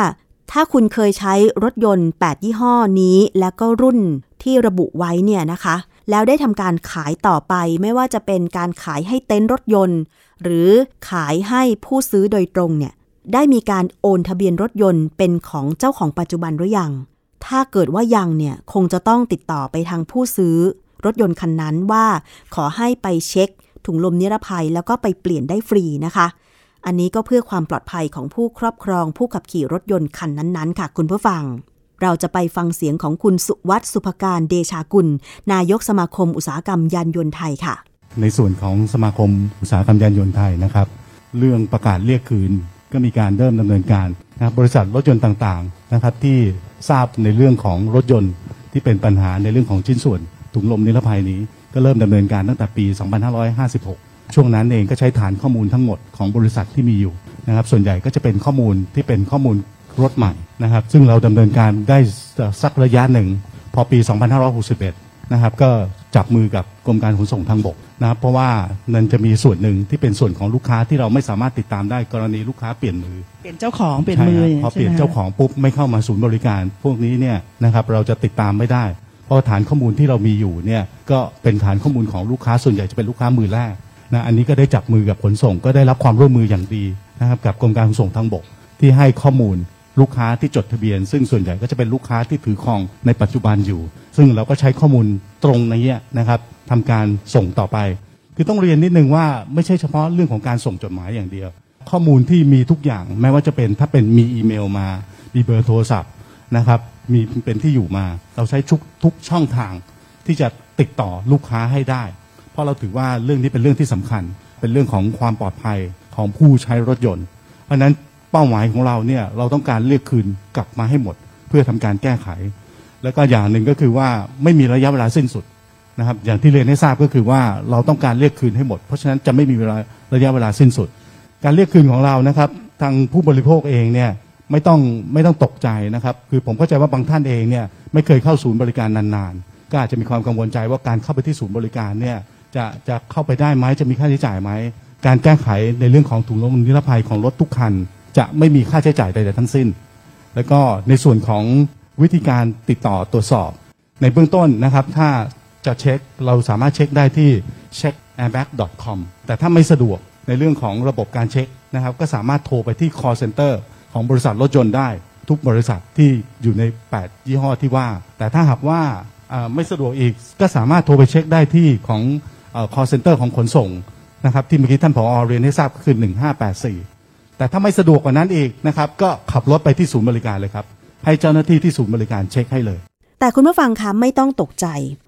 ถ้าคุณเคยใช้รถยนต์ 8 ยี่ห้อนี้ แล้วก็รุ่นที่ระบุไว้เนี่ยนะคะ แล้วได้ทำการขายต่อไปไม่ว่าจะเป็นการขายให้เต็นท์รถยนต์ หรือขายให้ผู้ซื้อโดยตรงเนี่ยได้มีการโอนทะเบียนรถยนต์เป็นของเจ้าของปัจจุบันหรือยัง ถ้าเกิดว่ายังเนี่ยคงจะต้องติดต่อไปทางผู้ซื้อ รถยนต์คันนั้นว่า ขอให้ไปเช็ค ถุงลมนิรภัยแล้วก็ไปเปลี่ยนได้ฟรีนะคะ อันนี้ก็เพื่อความปลอดภัยของผู้ครอบครอง ผู้ขับขี่รถยนต์คันนั้นๆ ค่ะ คุณผู้ฟัง เราจะไปฟังเสียงของคุณสุวัตสุภการเดชากุล นายกสมาคมอุตสาหกรรมยานยนต์ไทยค่ะ ในส่วนของสมาคมอุตสาหกรรมยานยนต์ไทยนะครับ เรื่องประกาศเรียกคืนก็มีการเริ่มดำเนินการนะรบบริษัทรถยนต์ต่างๆ นะครับที่ทราบในเรื่องของรถยนต์ที่เป็นปัญหาในเรื่องของชิ้นส่วนถุงลมนิรภัยนี้ก็เริ่มดำเนินการตั้งแต่ปี 2556 ช่วงนั้นเองก็ใช้ฐานข้อมูลทั้งหมดของบริษัทที่มีอยู่นะครับส่วนใหญ่ก็จะเป็นข้อมูลที่เป็นข้อมูลรถใหม่นะครับซึ่งเราดำเนินการได้สักระยะหนึ่ง พอปี 2561 นะครับก็จับมือกับกรมการขนส่งทางบก นะครับเพราะว่านั่นจะมีส่วนหนึ่งที่เป็นส่วนของลูกค้าที่เราไม่สามารถติดตามได้กรณีลูกค้าเปลี่ยนมือเปลี่ยนเจ้าของเปลี่ยนใช่มือครับพอเปลี่ยนใช่ไหมเจ้าของปุ๊บไม่เข้ามาศูนย์บริการ พวกนี้เนี่ยนะครับเราจะติดตามไม่ได้ เพราะฐานข้อมูลที่เรามีอยู่เนี่ยก็เป็นฐานข้อมูลของลูกค้าส่วนใหญ่จะเป็นลูกค้ามือแรกนะอันนี้ก็ได้จับมือกับขนส่งก็ได้รับความร่วมมืออย่างดีนะครับกับกรมการขนส่งทางบกที่ให้ข้อมูลลูกค้าที่จดทะเบียน ซึ่งส่วนใหญ่ก็จะเป็นลูกค้าที่ถือครองในปัจจุบันอยู่ ซึ่งเราก็ใช้ข้อมูลตรงในนี้นะครับทำการส่งต่อไป คือต้องเรียนนิดนึงว่าไม่ใช่เฉพาะเรื่องของการส่งจดหมายอย่างเดียว ข้อมูลที่มีทุกอย่างแม้ว่าจะเป็นถ้าเป็นมีอีเมลมา มีเบอร์โทรศัพท์นะครับ มีเป็นที่อยู่มา เราใช้ทุกทุกช่องทางที่จะติดต่อลูกค้าให้ได้ เพราะเราถือว่าเรื่องนี้เป็นเรื่องที่สำคัญ เป็นเรื่องของความปลอดภัยของผู้ใช้รถยนต์ เพราะฉะนั้นเป้าหมายของเราเนี่ยเราต้องการเรียกคืนกลับมาให้หมด เพื่อทำการแก้ไข แล้วก็อย่างหนึ่งก็คือว่าไม่มีระยะเวลาสิ้นสุดนะครับ อย่างที่เรียนให้ทราบก็คือว่าเราต้องการเรียกคืนให้หมด เพราะฉะนั้นจะไม่มีเวลาระยะเวลาสิ้นสุด การเรียกคืนของเรานะครับ ทางผู้บริโภคเองเนี่ยไม่ต้องไม่ต้องตกใจนะครับ คือผมเข้าใจว่าบางท่านเองเนี่ยไม่เคยเข้าศูนย์บริการนานๆ ก็อาจจะมีความกังวลใจว่าการเข้าไปที่ศูนย์บริการเนี่ยจะจะเข้าไปได้ไหมจะมีค่าใช้จ่ายไหมการแก้ไขในเรื่องของถุงลมนิรภัยของรถทุกคัน จะไม่มีค่าใช้จ่ายใดๆทั้งสิ้น แล้วก็ในส่วนของ วิธีการติดต่อตรวจสอบ ในเบื้องต้นนะครับ ถ้าจะเช็คเราสามารถเช็คได้ที่ checkairbag.com แต่ถ้าไม่สะดวกในเรื่องของระบบการเช็คนะครับ ก็สามารถโทรไปที่ call center ของบริษัทรถยนต์ได้ ทุกบริษัทที่อยู่ใน 8 ยี่ห้อที่ว่า แต่ถ้าหากว่าไม่สะดวกอีกก็สามารถโทรไปเช็คได้ที่ของเอ่อ call center ของขนส่งนะครับที่เมื่อกี้ท่านผอเรียนให้ทราบก็คือ 1584 แต่ถ้าไม่สะดวกกว่านั้นอีกนะครับ ก็ขับรถไปที่ศูนย์บริการเลยครับ ให้เจ้าหน้าที่ที่ศูนย์บริการเช็คให้เลย แต่คุณผู้ฟังคะไม่ต้องตกใจ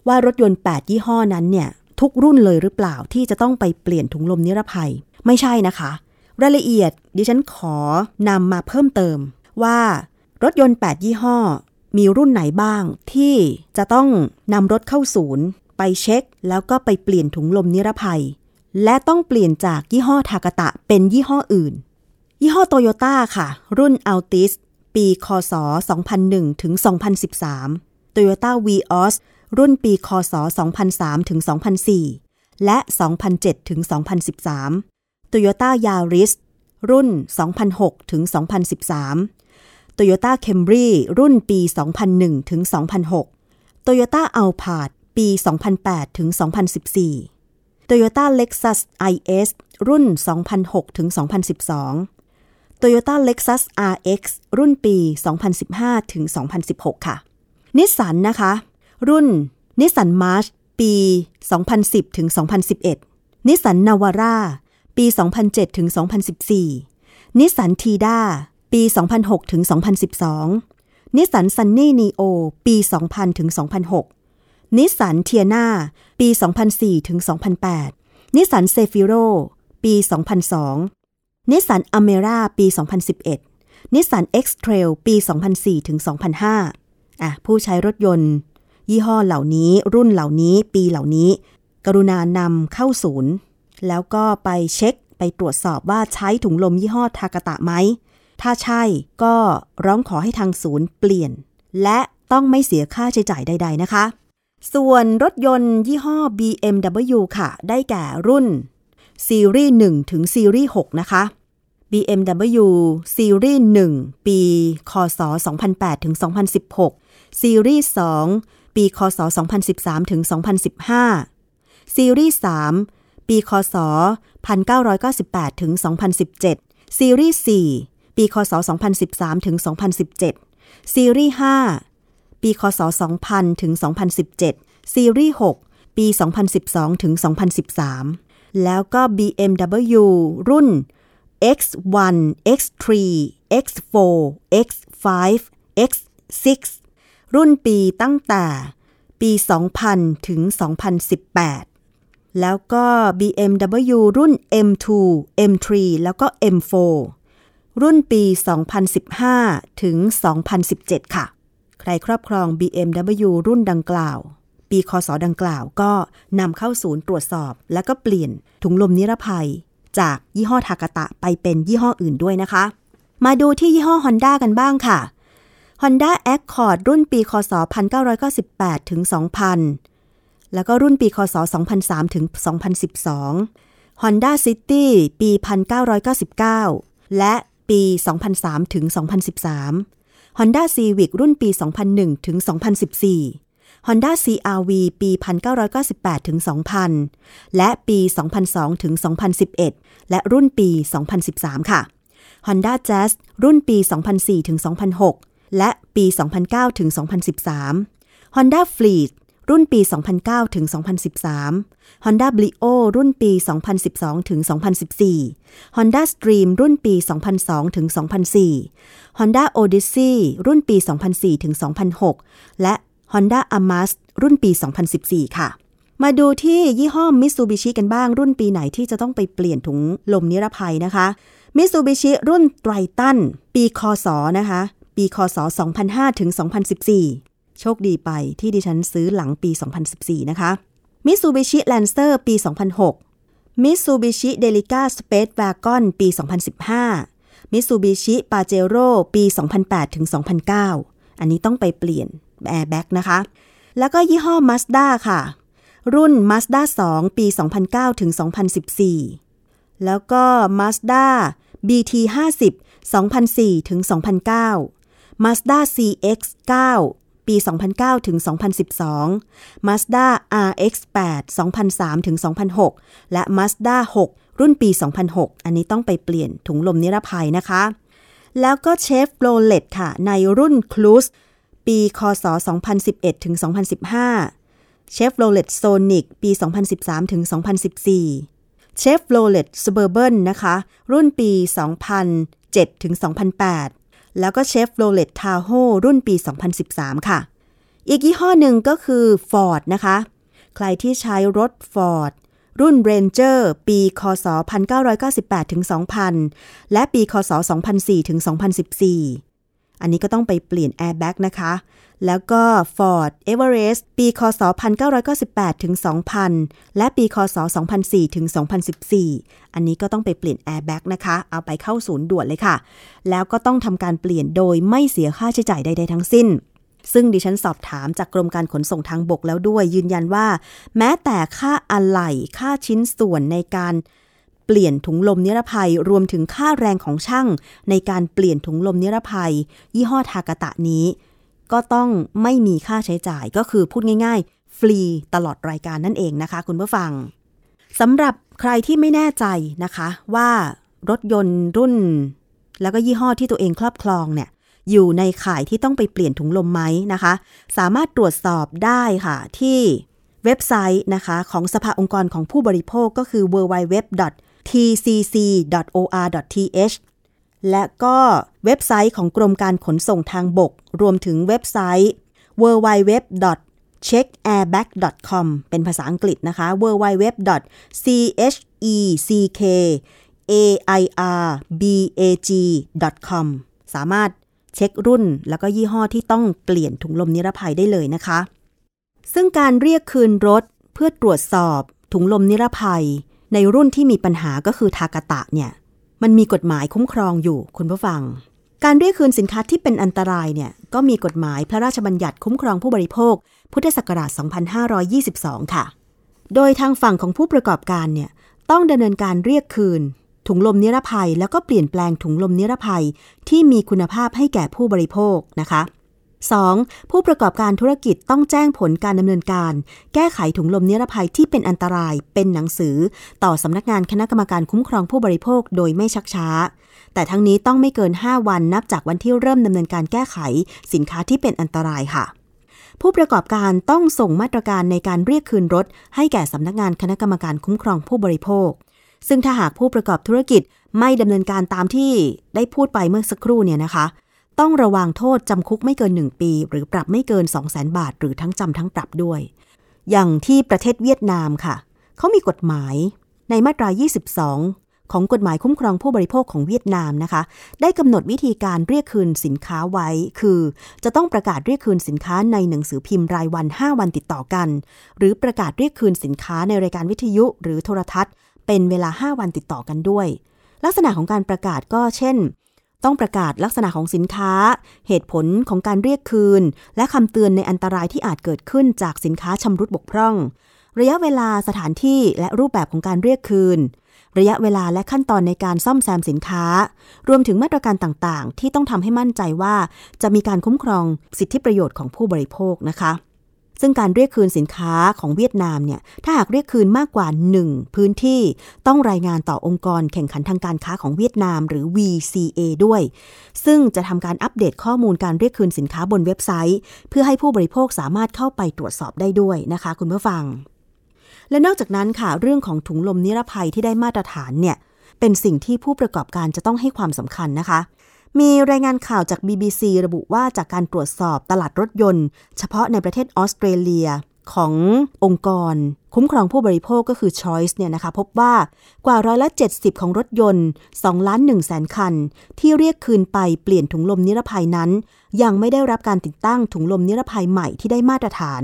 ว่ารถยนต์ 8 ยี่ห้อนั้นเนี่ยทุกรุ่นเลยหรือเปล่าที่จะต้องไปเปลี่ยนถุงลมนิรภัย ไม่ใช่นะคะ รายละเอียดดิฉันขอนำมาเพิ่มเติม ว่ารถยนต์ 8 ยี่ห้อ มีรุ่นไหนบ้าง ที่จะต้องนำรถเข้าศูนย์ ไปเช็ค แล้วก็ไปเปลี่ยนถุงลมนิรภัย และต้องเปลี่ยนจากยี่ห้อทากะตะเป็นยี่ห้ออื่น ยี่ห้อโตโยต้าค่ะ รุ่น Altis ปี คศ 2001 ถึง 2013 Toyota Vios รุ่นปี คศ 2003 ถึง 2004 และ 2007 ถึง 2013 Toyota Yaris รุ่น 2006 ถึง 2013 Toyota Camry รุ่นปี 2001 ถึง 2006 Toyota Alphard ปี 2008 ถึง 2014 Toyota Lexus IS รุ่น 2006 ถึง 2012 Toyota Lexus RX รุ่นปี 2015 ถึง 2016 ค่ะ นิสสันนะคะ รุ่นนิสสันมาร์ชปี 2010 ถึง 2011 นิสสันนาวาร่าปี 2007 ถึง 2014 นิสสันทีด้าปี 2006 ถึง 2012 นิสสันซันนี่นีโอปี 2000 ถึง 2006 นิสสันเทียนาปี 2004 ถึง 2008 นิสสันเซฟิโรปี 2002 นิสสันอัลเมร่าปี 2011 นิสสัน X-Trail ปี 2004ถึง2005อะผู้ใช้รถยนต์ ยี่ห้อเหล่านี้รุ่นเหล่านี้ปีเหล่านี้ กรุณานำเข้าศูนย์ แล้วก็ไปเช็คไปตรวจสอบว่าใช้ถุงลมยี่ห้อทากะตะไหม ถ้าใช่ก็ร้องขอให้ทางศูนย์เปลี่ยน และต้องไม่เสียค่าใช้จ่ายใด ๆนะคะ ส่วนรถยนต์ยี่ห้อ BMW ค่ะ ได้แก่รุ่น ซีรีส์ 1 ถึงซีรีส์ 6 นะคะ BMW ซีรีส์ 1 ปี คศ 2008 ถึง 2016 ซีรีส์ 2 ปี คศ 2013 ถึง 2015 ซีรีส์ 3 ปี คศ 1998 ถึง 2017 ซีรีส์ 4 ปี คศ 2013 ถึง 2017 ซีรีส์ 5 ปี คศ 2000 ถึง 2017 ซีรีส์ 6 ปี 2012 ถึง 2013 แล้วก็ BMW รุ่น X1 X3 X4 X5 X6 รุ่นปีตั้งแต่ปี 2000 ถึง 2018 แล้วก็ BMW รุ่น M2 M3 แล้วก็ M4 รุ่นปี 2015 ถึง 2017 ค่ะ ใครครอบครอง BMW รุ่นดังกล่าว ปีคศดังกล่าวก็นำเข้าศูนย์ตรวจสอบ แล้วก็เปลี่ยนถุงลมนิรภัย จากยี่ห้อทากาตะไปเป็นยี่ห้ออื่นด้วยนะคะ มาดูที่ยี่ห้อ Honda กันบ้างค่ะ Honda Accord รุ่นปีคศ 1998 ถึง 2000 แล้วก็รุ่นปีคศ 2003 ถึง 2012 Honda City ปี 1999 และปี 2003 ถึง 2013 Honda Civic รุ่นปี 2001 ถึง 2014 Honda CRV ปี 1998 ถึง 2000 และปี 2002 ถึง 2011 และรุ่นปี 2013 ค่ะ Honda Jazz รุ่นปี 2004 ถึง 2006 และปี 2009 ถึง 2013 Honda Fleet รุ่นปี 2009 ถึง 2013 Honda Brio รุ่นปี 2012 ถึง 2014 Honda Stream รุ่นปี 2002 ถึง 2004 Honda Odyssey รุ่นปี 2004 ถึง 2006 และ Honda Amas รุ่นปี 2014 ค่ะ มาดูที่ยี่ห้อ Mitsubishi กันบ้างรุ่นปีไหนที่จะต้องไปเปลี่ยนถุงลมนิรภัยนะคะ Mitsubishi รุ่นไตรตันปีคศนะคะ ปีคศ 2005ถึง2014 โชคดีไปที่ดิฉันซื้อหลังปี 2014 นะคะ Mitsubishi Lancer ปี 2006 Mitsubishi Delica Space Wagon ปี 2015 Mitsubishi Pajero ปี 2008ถึง2009 อันนี้ต้องไปเปลี่ยน แอร์แบ็กนะคะ แล้วก็ยี่ห้อ Mazda ค่ะ รุ่น Mazda 2 ปี 2009 ถึง 2014 แล้วก็ Mazda BT 50 2004 ถึง 2009 Mazda CX 9 ปี 2009 ถึง 2012 Mazda RX 8 2003 ถึง 2006 และ Mazda 6 รุ่นปี 2006 อันนี้ต้องไปเปลี่ยนถุงลมนิรภัยนะคะ แล้วก็ Chevrolet ค่ะ ในรุ่น Cruze ปี คศ 2011 ถึง 2015 Chevrolet Sonic ปี 2013 ถึง 2014 Chevrolet Suburban นะคะ รุ่นปี 2007 ถึง 2008 แล้วก็ Chevrolet Tahoe รุ่นปี 2013 ค่ะ อีกยี่ห้อหนึ่งก็คือ Ford นะคะ ใครที่ใช้รถ Ford รุ่น Ranger ปี คศ 1998 ถึง 2000 และปี คศ 2004 ถึง 2014 อันนี้ก็ต้องไปเปลี่ยนแอร์แบ็กนะคะ แล้วก็ Ford Everest ปีคศ 1998 ถึง 2000 และปีคศ 2004 ถึง 2014 อันนี้ก็ต้องไปเปลี่ยนแอร์แบ็กนะคะ เอาไปเข้าศูนย์ด่วนเลยค่ะ แล้วก็ต้องทำการเปลี่ยนโดยไม่เสียค่าใช้จ่ายใด ๆ ทั้งสิ้นซึ่งดิฉันสอบถามจากกรมการขนส่งทางบกแล้วด้วยยืนยันว่า แม้แต่ค่าอะไหล่ค่าชิ้นส่วนในการ เปลี่ยนถุงลมนิรภัยรวมถึงค่าแรงของช่าง ในการเปลี่ยนถุงลมนิรภัย ยี่ห้อทากาตะนี้ ก็ต้องไม่มีค่าใช้จ่ายก็คือพูดง่าย ๆ ฟรีตลอดรายการนั่นเองนะคะ คุณผู้ฟังสำหรับใครที่ไม่แน่ใจนะคะ ว่ารถยนต์รุ่น แล้วก็ยี่ห้อที่ตัวเองครอบครองเนี่ยอยู่ในข่ายที่ต้องไปเปลี่ยนถุงลมไหมนะคะ สามารถตรวจสอบได้ค่ะที่เว็บไซต์นะคะของสภาองค์กรของผู้บริโภคก็คือ tcc.or.th และก็เว็บไซต์ของกรมการขนส่งทางบก รวมถึงเว็บไซต์ www checkairbag.com เป็นภาษาอังกฤษนะคะ www.checkairbag.com สามารถเช็ครุ่นแล้วก็ยี่ห้อที่ต้องเปลี่ยนถุงลมนิรภัยได้เลยนะคะ ซึ่งการเรียกคืนรถเพื่อตรวจสอบถุงลมนิรภัย ในรุ่นที่มีปัญหาก็คือทากาตะเนี่ยมันมีกฎหมายคุ้มครองอยู่คุณผู้ฟัง การเรียกคืนสินค้าที่เป็นอันตรายเนี่ยก็มีกฎหมายพระราชบัญญัติคุ้มครองผู้บริโภค พุทธศักราช 2522 ค่ะ โดยทางฝั่งของผู้ประกอบการเนี่ยต้องดำเนินการเรียกคืน ถุงลมนิรภัย แล้วก็เปลี่ยนแปลงถุงลมนิรภัยที่มีคุณภาพให้แก่ผู้บริโภคนะคะ 2. ผู้ประกอบการธุรกิจต้องแจ้งผลการดำเนินการ แก้ไขถุงลมนิรภัยที่เป็นอันตรายเป็นหนังสือ ต่อสำนักงานคณะกรรมการคุ้มครองผู้บริโภคโดยไม่ชักช้า แต่ทั้งนี้ต้องไม่เกิน 5 วันนับจากวันที่เริ่มดำเนินการแก้ไข สินค้าที่เป็นอันตรายค่ะผู้ประกอบการต้องส่งมาตรการในการเรียกคืนรถ ให้แก่สำนักงานคณะกรรมการคุ้มครองผู้บริโภค ซึ่งถ้าหากผู้ประกอบธุรกิจไม่ดำเนินการตามที่ได้พูดไปเมื่อสักครู่เนี่ยนะคะ ต้องระวังโทษจำคุกไม่เกิน 1 ปี หรือปรับไม่เกิน 2 0 0 0 0 0 บาท หรือทั้งจำทั้งปรับด้วย อย่างที่ประเทศเวียดนามค่ะ เขามีกฎหมายในมาตรา 22 ของกฎหมายคุ้มครองผู้บริโภคของเวียดนามนะคะ ได้กำหนดวิธีการเรียกคืนสินค้าไว้ คือ จะต้องประกาศเรียกคืนสินค้าในหนังสือพิมพ์รายวัน 5 วันติดต่อกัน หรือประกาศเรียกคืนสินค้าในรายการวิทยุหรือโทรทัศน์ เป็นเวลา 5 วันติดต่อกันด้วย ลักษณะของการประกาศก็เช่น ต้องประกาศลักษณะของสินค้า เหตุผลของการเรียกคืน และคำเตือนในอันตรายที่อาจเกิดขึ้นจากสินค้าชำรุดบกพร่อง ระยะเวลาสถานที่และรูปแบบของการเรียกคืน ระยะเวลาและขั้นตอนในการซ่อมแซมสินค้า รวมถึงมาตรการต่างๆ ที่ต้องทำให้มั่นใจว่า จะมีการคุ้มครองสิทธิประโยชน์ของผู้บริโภคนะคะ ซึ่งการเรียกคืนสินค้าของเวียดนามเนี่ยถ้าหากเรียกคืนมากกว่า 1 พื้นที่ต้องรายงานต่อองค์กรแข่งขันทางการค้าของเวียดนามหรือ VCA ด้วย ซึ่งจะทำการอัปเดตข้อมูลการเรียกคืนสินค้าบนเว็บไซต์ เพื่อให้ผู้บริโภคสามารถเข้าไปตรวจสอบได้ด้วยนะคะ คุณผู้ฟัง และนอกจากนั้นค่ะเรื่องของถุงลมนิรภัยที่ได้มาตรฐานเนี่ยเป็นสิ่งที่ผู้ประกอบการจะต้องให้ความสำคัญนะคะ มีรายงานข่าวจาก BBC ระบุว่าจากการตรวจสอบตลาดรถยนต์ เฉพาะในประเทศออสเตรเลียขององค์กร คุ้มครองผู้บริโภคก็คือ Choice เนี่ยนะคะ พบว่ากว่าร้อยละ 70 ของรถยนต์2ล้าน1แสนคัน ที่เรียกคืนไปเปลี่ยนถุงลมนิรภัยนั้น ยังไม่ได้รับการติดตั้งถุงลมนิรภัยใหม่ที่ได้มาตรฐาน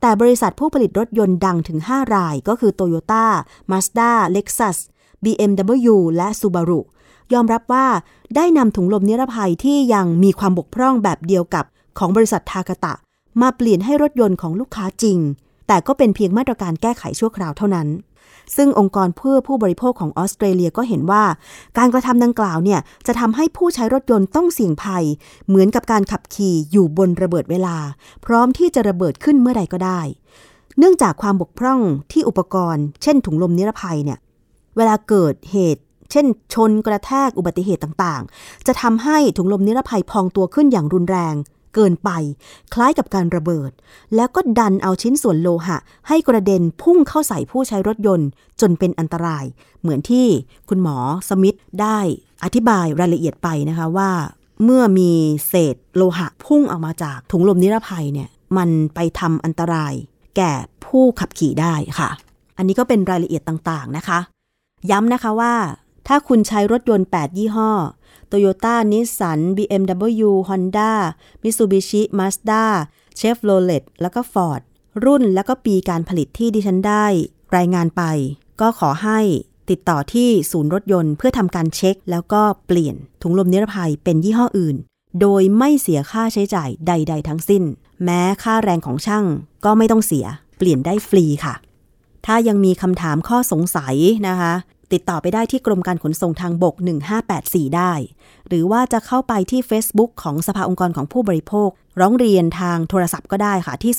แต่บริษัทผู้ผลิตรถยนต์ดังถึง 5 รายก็คือ Toyota, Mazda, Lexus, BMW และ Subaru ยอมรับว่าได้นำถุงลมนิรภัยที่ยังมีความบกพร่องแบบเดียวกับของบริษัททากาตะ มาเปลี่ยนให้รถยนต์ของลูกค้าจริง แต่ก็เป็นเพียงมาตรการแก้ไขชั่วคราวเท่านั้น ซึ่งองค์กรเพื่อผู้บริโภคของออสเตรเลียก็เห็นว่า การกระทำดังกล่าวเนี่ยจะทำให้ผู้ใช้รถยนต์ต้องเสี่ยงภัย เหมือนกับการขับขี่อยู่บนระเบิดเวลา พร้อมที่จะระเบิดขึ้นเมื่อใดก็ได้ เนื่องจากความบกพร่องที่อุปกรณ์ เช่นถุงลมนิรภัยเนี่ยเวลาเกิดเหตุ เช่น ชนกระแทกอุบัติเหตุต่างๆ จะทำให้ถุงลมนิรภัยพองตัวขึ้นอย่างรุนแรง เกินไป คล้ายกับการระเบิด แล้วก็ดันเอาชิ้นส่วนโลหะ ให้กระเด็นพุ่งเข้าใส่ผู้ใช้รถยนต์ จนเป็นอันตราย เหมือนที่คุณหมอสมิธได้อธิบายรายละเอียดไปนะคะว่า เมื่อมีเศษโลหะพุ่งออกมาจากถุงลมนิรภัยเนี่ยมันไปทำอันตราย แก่ผู้ขับขี่ได้ค่ะ อันนี้ก็เป็นรายละเอียดต่างๆนะคะ ย้ำนะคะว่า ถ้าคุณใช้รถยนต์ 8 ยี่ห้อ Toyota Nissan BMW Honda Mitsubishi Mazda Chevrolet แล้วก็ Ford รุ่นแล้วก็ปีการผลิตที่ดิฉันได้ รายงานไป ก็ขอให้ติดต่อที่ศูนย์รถยนต์เพื่อทำการเช็ค แล้วก็เปลี่ยนถุงลมนิรภัยเป็นยี่ห้ออื่น โดยไม่เสียค่าใช้จ่ายใด ๆ ทั้งสิ้น แม้ค่าแรงของช่างก็ไม่ต้องเสีย เปลี่ยนได้ฟรีค่ะ ถ้ายังมีคำถามข้อสงสัยนะคะ ติดต่อไปได้ที่กรมการขนส่งทางบก 1584 ได้ หรือว่าจะเข้าไปที่ Facebook ของสภาองค์กรของผู้บริโภค ร้องเรียนทางโทรศัพท์ก็ได้ค่ะที่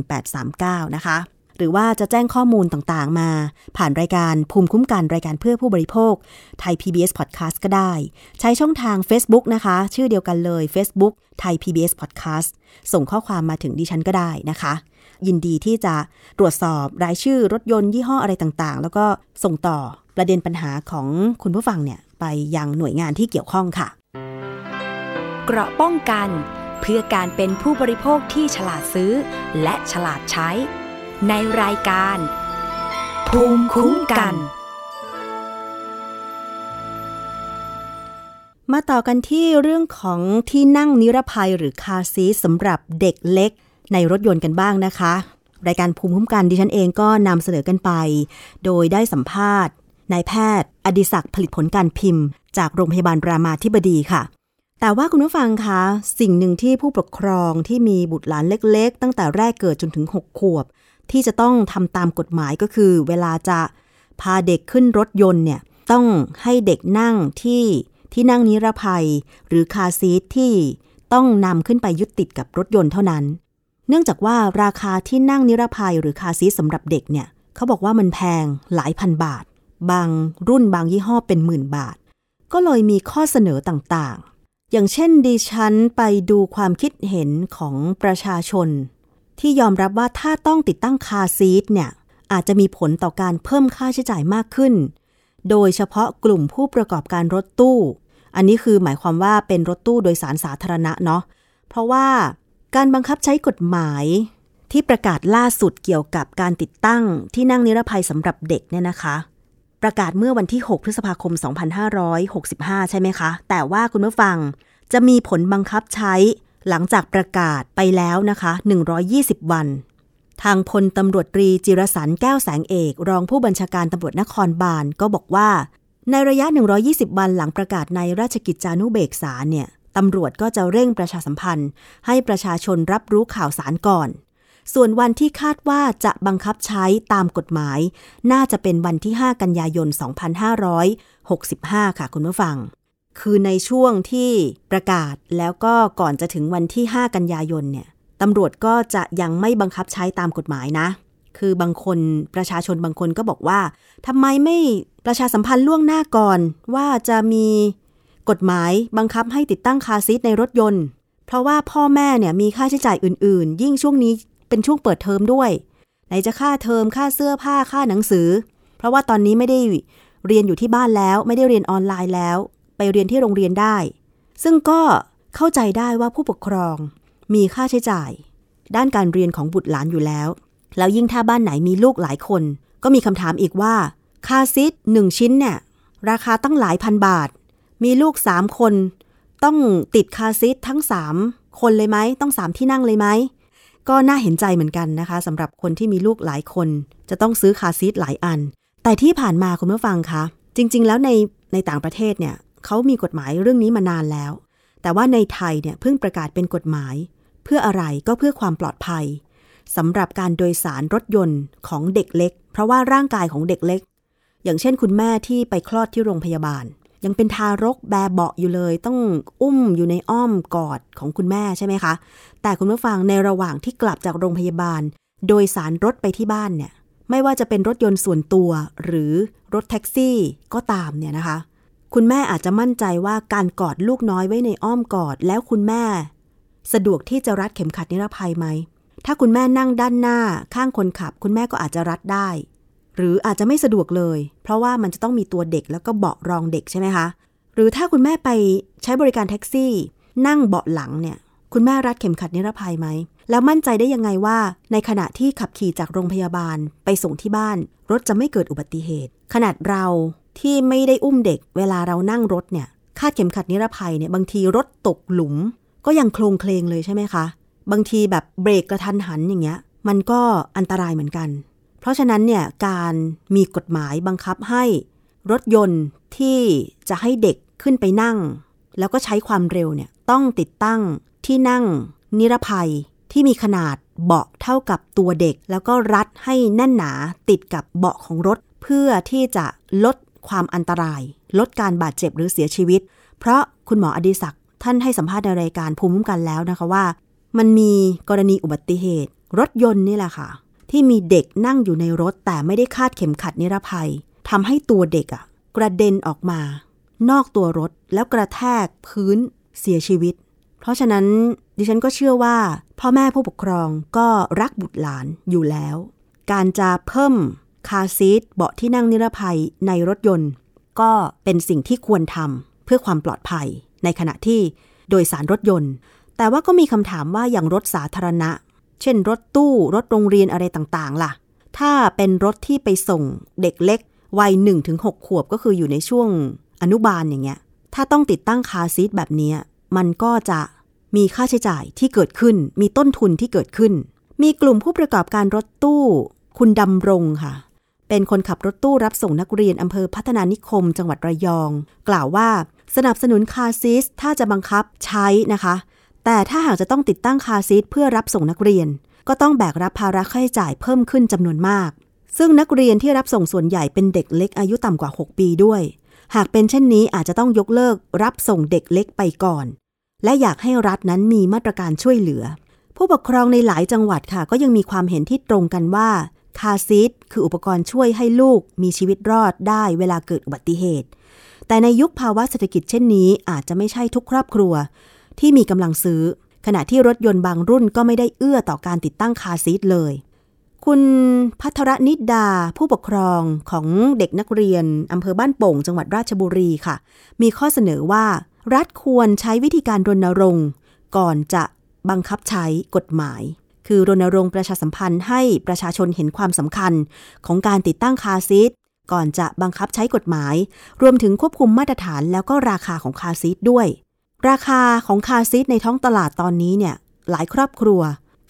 022391839 นะคะ หรือว่าจะแจ้งข้อมูลต่างๆ มา ผ่านรายการภูมิคุ้มกันรายการเพื่อผู้บริโภคไทย PBS Podcast ก็ได้ ใช้ช่องทาง Facebook นะคะ ชื่อเดียวกันเลย Facebook ไทย PBS Podcast ส่งข้อความมาถึงดิฉันก็ได้นะคะ ยินดีที่จะตรวจสอบรายชื่อรถยนต์ยี่ห้ออะไรต่างๆ แล้วก็ส่งต่อประเด็นปัญหาของคุณผู้ฟังเนี่ยไปยังหน่วยงานที่เกี่ยวข้องค่ะ เกราะป้องกัน เพื่อการเป็นผู้บริโภคที่ฉลาดซื้อ และฉลาดใช้ ในรายการ ภูมิคุ้มกัน มาต่อกันที่เรื่องของที่นั่งนิรภัยหรือคาร์ซีทสำหรับเด็กเล็ก ในรถยนต์กันบ้างนะคะ รายการภูมิคุ้มกันดิฉันเองก็นำเสนอกันไป โดยได้สัมภาษณ์นายแพทย์ อดิศักดิ์ผลิตผลการพิมพ์ จากโรงพยาบาลรามาธิบดีค่ะ แต่ว่าคุณผู้ฟังคะสิ่งหนึ่งที่ผู้ปกครองที่มีบุตรหลานเล็ก ๆ ตั้งแต่แรกเกิดจนถึง 6 ขวบ ที่จะต้องทำตามกฎหมายก็คือ เวลาจะพาเด็กขึ้นรถยนต์เนี่ยต้องให้เด็กนั่งที่ที่นั่งนิรภัย หรือคาซีทที่ต้องนำขึ้นไปยึดติดกับรถยนต์เท่านั้น เนื่องจากว่าราคาที่นั่งนิรภัยหรือคาซีทสำหรับเด็กเนี่ยเขาบอกว่ามันแพงหลายพันบาท บางรุ่นบางยี่ห้อเป็นหมื่นบาท ก็เลยมีข้อเสนอต่างๆ อย่างเช่นดิฉันไปดูความคิดเห็นของประชาชน ที่ยอมรับว่าถ้าต้องติดตั้งคาซีทเนี่ยอาจจะมีผลต่อการเพิ่มค่าใช้จ่ายมากขึ้น โดยเฉพาะกลุ่มผู้ประกอบการรถตู้ อันนี้คือหมายความว่าเป็นรถตู้โดยสารสาธารณะเนาะ เพราะว่า การบังคับใช้กฎหมายที่ประกาศล่าสุดเกี่ยวกับการติดตั้งที่นั่งนิรภัยสำหรับเด็กเนี่ยนะคะ ประกาศเมื่อวันที่ 6 พฤษภาคม 2565 ใช่ไหมคะ แต่ว่าคุณผู้ฟังจะมีผลบังคับใช้หลังจากประกาศไปแล้วนะคะ 120 วัน ทางพลตำรวจตรีจิรสันแก้วแสงเอก รองผู้บัญชาการตำรวจนครบาลก็บอกว่า ในระยะ 120 วันหลังประกาศในราชกิจจานุเบกษาเนี่ย ตำรวจก็จะเร่งประชาสัมพันธ์ ให้ประชาชนรับรู้ข่าวสารก่อน ส่วนวันที่คาดว่าจะบังคับใช้ตามกฎหมาย น่าจะเป็นวันที่ 5 กันยายน 2565 ค่ะคุณผู้ฟัง คือในช่วงที่ประกาศแล้วก็ก่อนจะถึงวันที่ 5 กันยายนเนี่ยตำรวจก็จะยังไม่บังคับใช้ตามกฎหมายนะ คือบางคนประชาชนบางคนก็บอกว่าทำไมไม่ประชาสัมพันธ์ล่วงหน้าก่อนว่าจะมี กฎหมายบังคับให้ติดตั้งคาซีทในรถยนต์ เพราะว่าพ่อแม่เนี่ยมีค่าใช้จ่ายอื่น ๆ ยิ่งช่วงนี้เป็นช่วงเปิดเทอมด้วย ไหนจะค่าเทอมค่าเสื้อผ้าค่าหนังสือ เพราะว่าตอนนี้ไม่ได้เรียนอยู่ที่บ้านแล้วไม่ได้เรียนออนไลน์แล้ว ไปเรียนที่โรงเรียนได้ ซึ่งก็เข้าใจได้ว่าผู้ปกครองมีค่าใช้จ่าย ด้านการเรียนของบุตรหลานอยู่แล้ว แล้วยิ่งถ้าบ้านไหนมีลูกหลายคน ก็มีคำถามอีกว่าคาซีทหนึ่งชิ้นเนี่ยราคาตั้งหลายพันบาท มีลูกสามคน ต้องติดคาซีททั้งสามคนเลยไหมต้องสามที่นั่งเลยไหมก็น่าเห็นใจเหมือนกันนะคะสำหรับคนที่มีลูกหลายคน จะต้องซื้อคาซีทหลายอัน แต่ที่ผ่านมาคุณผู้ฟังคะจริง ๆ แล้วในในต่างประเทศเนี่ยเขามีกฎหมายเรื่องนี้มานานแล้ว แต่ว่าในไทยเนี่ยเพิ่งประกาศเป็นกฎหมาย เพื่ออะไรก็เพื่อความปลอดภัยสำหรับการโดยสารรถยนต์ของเด็กเล็ก เพราะว่าร่างกายของเด็กเล็ก อย่างเช่นคุณแม่ที่ไปคลอดที่โรงพยาบาล ยังเป็นทารกแบเบาะอยู่เลย ต้องอุ้มอยู่ในอ้อมกอดของคุณแม่ใช่ไหมคะ แต่คุณผู้ฟังในระหว่างที่กลับจากโรงพยาบาล โดยสารรถไปที่บ้านเนี่ย ไม่ว่าจะเป็นรถยนต์ส่วนตัวหรือรถแท็กซี่ก็ตามเนี่ยนะคะ คุณแม่อาจจะมั่นใจว่าการกอดลูกน้อยไว้ในอ้อมกอด แล้วคุณแม่ สะดวกที่จะรัดเข็มขัดนิรภัยไหมถ้าคุณแม่นั่งด้านหน้าข้างคนขับ คุณแม่ก็อาจจะรัดได้ หรืออาจจะไม่สะดวกเลย เพราะว่ามันจะต้องมีตัวเด็กแล้วก็เบาะรองเด็กใช่ไหมคะ หรือถ้าคุณแม่ไปใช้บริการแท็กซี่ นั่งเบาะหลังเนี่ย คุณแม่รัดเข็มขัดนิรภัยไหม แล้วมั่นใจได้ยังไงว่า ในขณะที่ขับขี่จากโรงพยาบาลไปส่งที่บ้าน รถจะไม่เกิดอุบัติเหตุ ขนาดเราที่ไม่ได้อุ้มเด็ก เวลาเรานั่งรถเนี่ยคาดเข็มขัดนิรภัยเนี่ยบางทีรถตกหลุม ก็ยังโคลงเคลงเลยใช่ไหมคะ บางทีแบบเบรกกระทันหันอย่างเงี้ย มันก็อันตรายเหมือนกัน เพราะฉะนั้นเนี่ยการมีกฎหมายบังคับให้รถยนต์ที่จะให้เด็กขึ้นไปนั่ง แล้วก็ใช้ความเร็วเนี่ยต้องติดตั้งที่นั่งนิรภัยที่มีขนาดเบาะเท่ากับตัวเด็ก แล้วก็รัดให้แน่นหนาติดกับเบาะของรถ เพื่อที่จะลดความอันตราย ลดการบาดเจ็บหรือเสียชีวิต เพราะคุณหมออดิศักดิ์ท่านให้สัมภาษณ์ในรายการภูมิคุ้มกันแล้วนะคะว่า มันมีกรณีอุบัติเหตุ รถยนต์นี่แหละค่ะ ที่มีเด็กนั่งอยู่ในรถแต่ไม่ได้คาดเข็มขัดนิรภัยทำให้ตัวเด็กอะกระเด็นออกมา นอกตัวรถแล้วกระแทกพื้นเสียชีวิต เพราะฉะนั้นดิฉันก็เชื่อว่า พ่อแม่ผู้ปกครองก็รักบุตรหลานอยู่แล้ว การจะเพิ่มคาซีทเบาะที่นั่งนิรภัยในรถยนต์ ก็เป็นสิ่งที่ควรทำเพื่อความปลอดภัย ในขณะที่โดยสารรถยนต์ แต่ว่าก็มีคำถามว่าอย่างรถสาธารณะ เช่น รถตู้รถโรงเรียนอะไรต่างๆ ล่ะ ถ้าเป็นรถที่ไปส่งเด็กเล็ก วัย 1-6ถึงขวบก็คืออยู่ในช่วงอนุบาลอย่างเงี้ย ถ้าต้องติดตั้งคาซีทแบบนี้ มันก็จะมีค่าใช้จ่ายที่เกิดขึ้น มีต้นทุนที่เกิดขึ้น มีกลุ่มผู้ประกอบการรถตู้ คุณดำรงค่ะ เป็นคนขับรถตู้รับส่งนักเรียนอำเภอพัฒนานิคม จังหวัดระยอง กล่าวว่าสนับสนุนคาซีทถ้าจะบังคับใช้นะคะ แต่ถ้าหากจะต้องติดตั้งคาซีทเพื่อรับส่งนักเรียน ก็ต้องแบกรับภาระค่าใช้จ่ายเพิ่มขึ้นจำนวนมาก ซึ่งนักเรียนที่รับส่งส่วนใหญ่เป็นเด็กเล็กอายุต่ำกว่า 6 ปีด้วย หากเป็นเช่นนี้อาจจะต้องยกเลิกรับส่งเด็กเล็กไปก่อน และอยากให้รัฐนั้นมีมาตรการช่วยเหลือ ผู้ปกครองในหลายจังหวัดค่ะ ก็ยังมีความเห็นที่ตรงกันว่าคาซีทคืออุปกรณ์ช่วยให้ลูกมีชีวิตรอดได้เวลาเกิดอุบัติเหตุ แต่ในยุคภาวะเศรษฐกิจเช่นนี้อาจจะไม่ใช่ทุกครอบครัว ที่มีกำลังซื้อ ขณะที่รถยนต์บางรุ่นก็ไม่ได้เอื้อต่อการติดตั้งคาซีทเลย คุณพัทรนิดดาผู้ปกครองของเด็กนักเรียนอำเภอบ้านโป่ง จังหวัดราชบุรีค่ะ มีข้อเสนอว่า รัฐควรใช้วิธีการรณรงค์ ก่อนจะบังคับใช้กฎหมาย คือรณรงค์ประชาสัมพันธ์ให้ประชาชนเห็นความสำคัญของการติดตั้ง car seat ก่อนจะบังคับใช้กฎหมาย รวมถึงควบคุมมาตรฐานแล้วก็ราคาของ car seat ด้วย ราคาของ car seat ในท้องตลาดตอนนี้เนี่ยหลายครอบครัว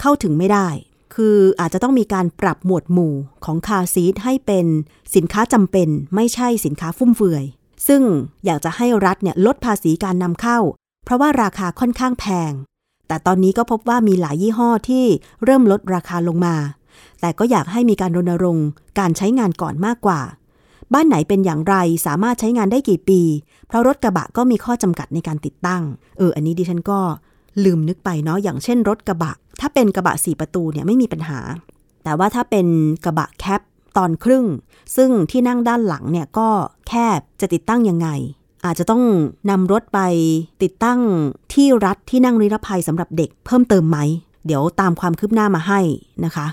เข้าถึงไม่ได้ คืออาจจะต้องมีการปรับหมวดหมู่ของ car seat ให้เป็นสินค้าจำเป็นไม่ใช่สินค้าฟุ่มเฟือย ซึ่งอยากจะให้รัฐเนี่ยลดภาษีการนำเข้า เพราะว่าราคาค่อนข้างแพง แต่ตอนนี้ก็พบว่ามีหลายยี่ห้อที่เริ่มลดราคาลงมา แต่ก็อยากให้มีการรณรงค์การใช้งานก่อนมากกว่า บ้านไหนเป็นอย่างไรสามารถใช้งานได้กี่ปี เพราะรถกระบะก็มีข้อจำกัดในการติดตั้ง เออ อันนี้ดิฉันก็ลืมนึกไปเนาะอย่างเช่นรถกระบะ ถ้าเป็นกระบะสี่ประตูเนี่ยไม่มีปัญหา แต่ว่าถ้าเป็นกระบะแคปตอนครึ่ง ซึ่งที่นั่งด้านหลังเนี่ยก็แคบจะติดตั้งยังไง อาจจะต้องนำรถไปติดตั้งที่รัดที่นั่งนิรภัยสำหรับเด็กเพิ่มเติมไหม เดี๋ยวตามความคืบหน้ามาให้นะคะ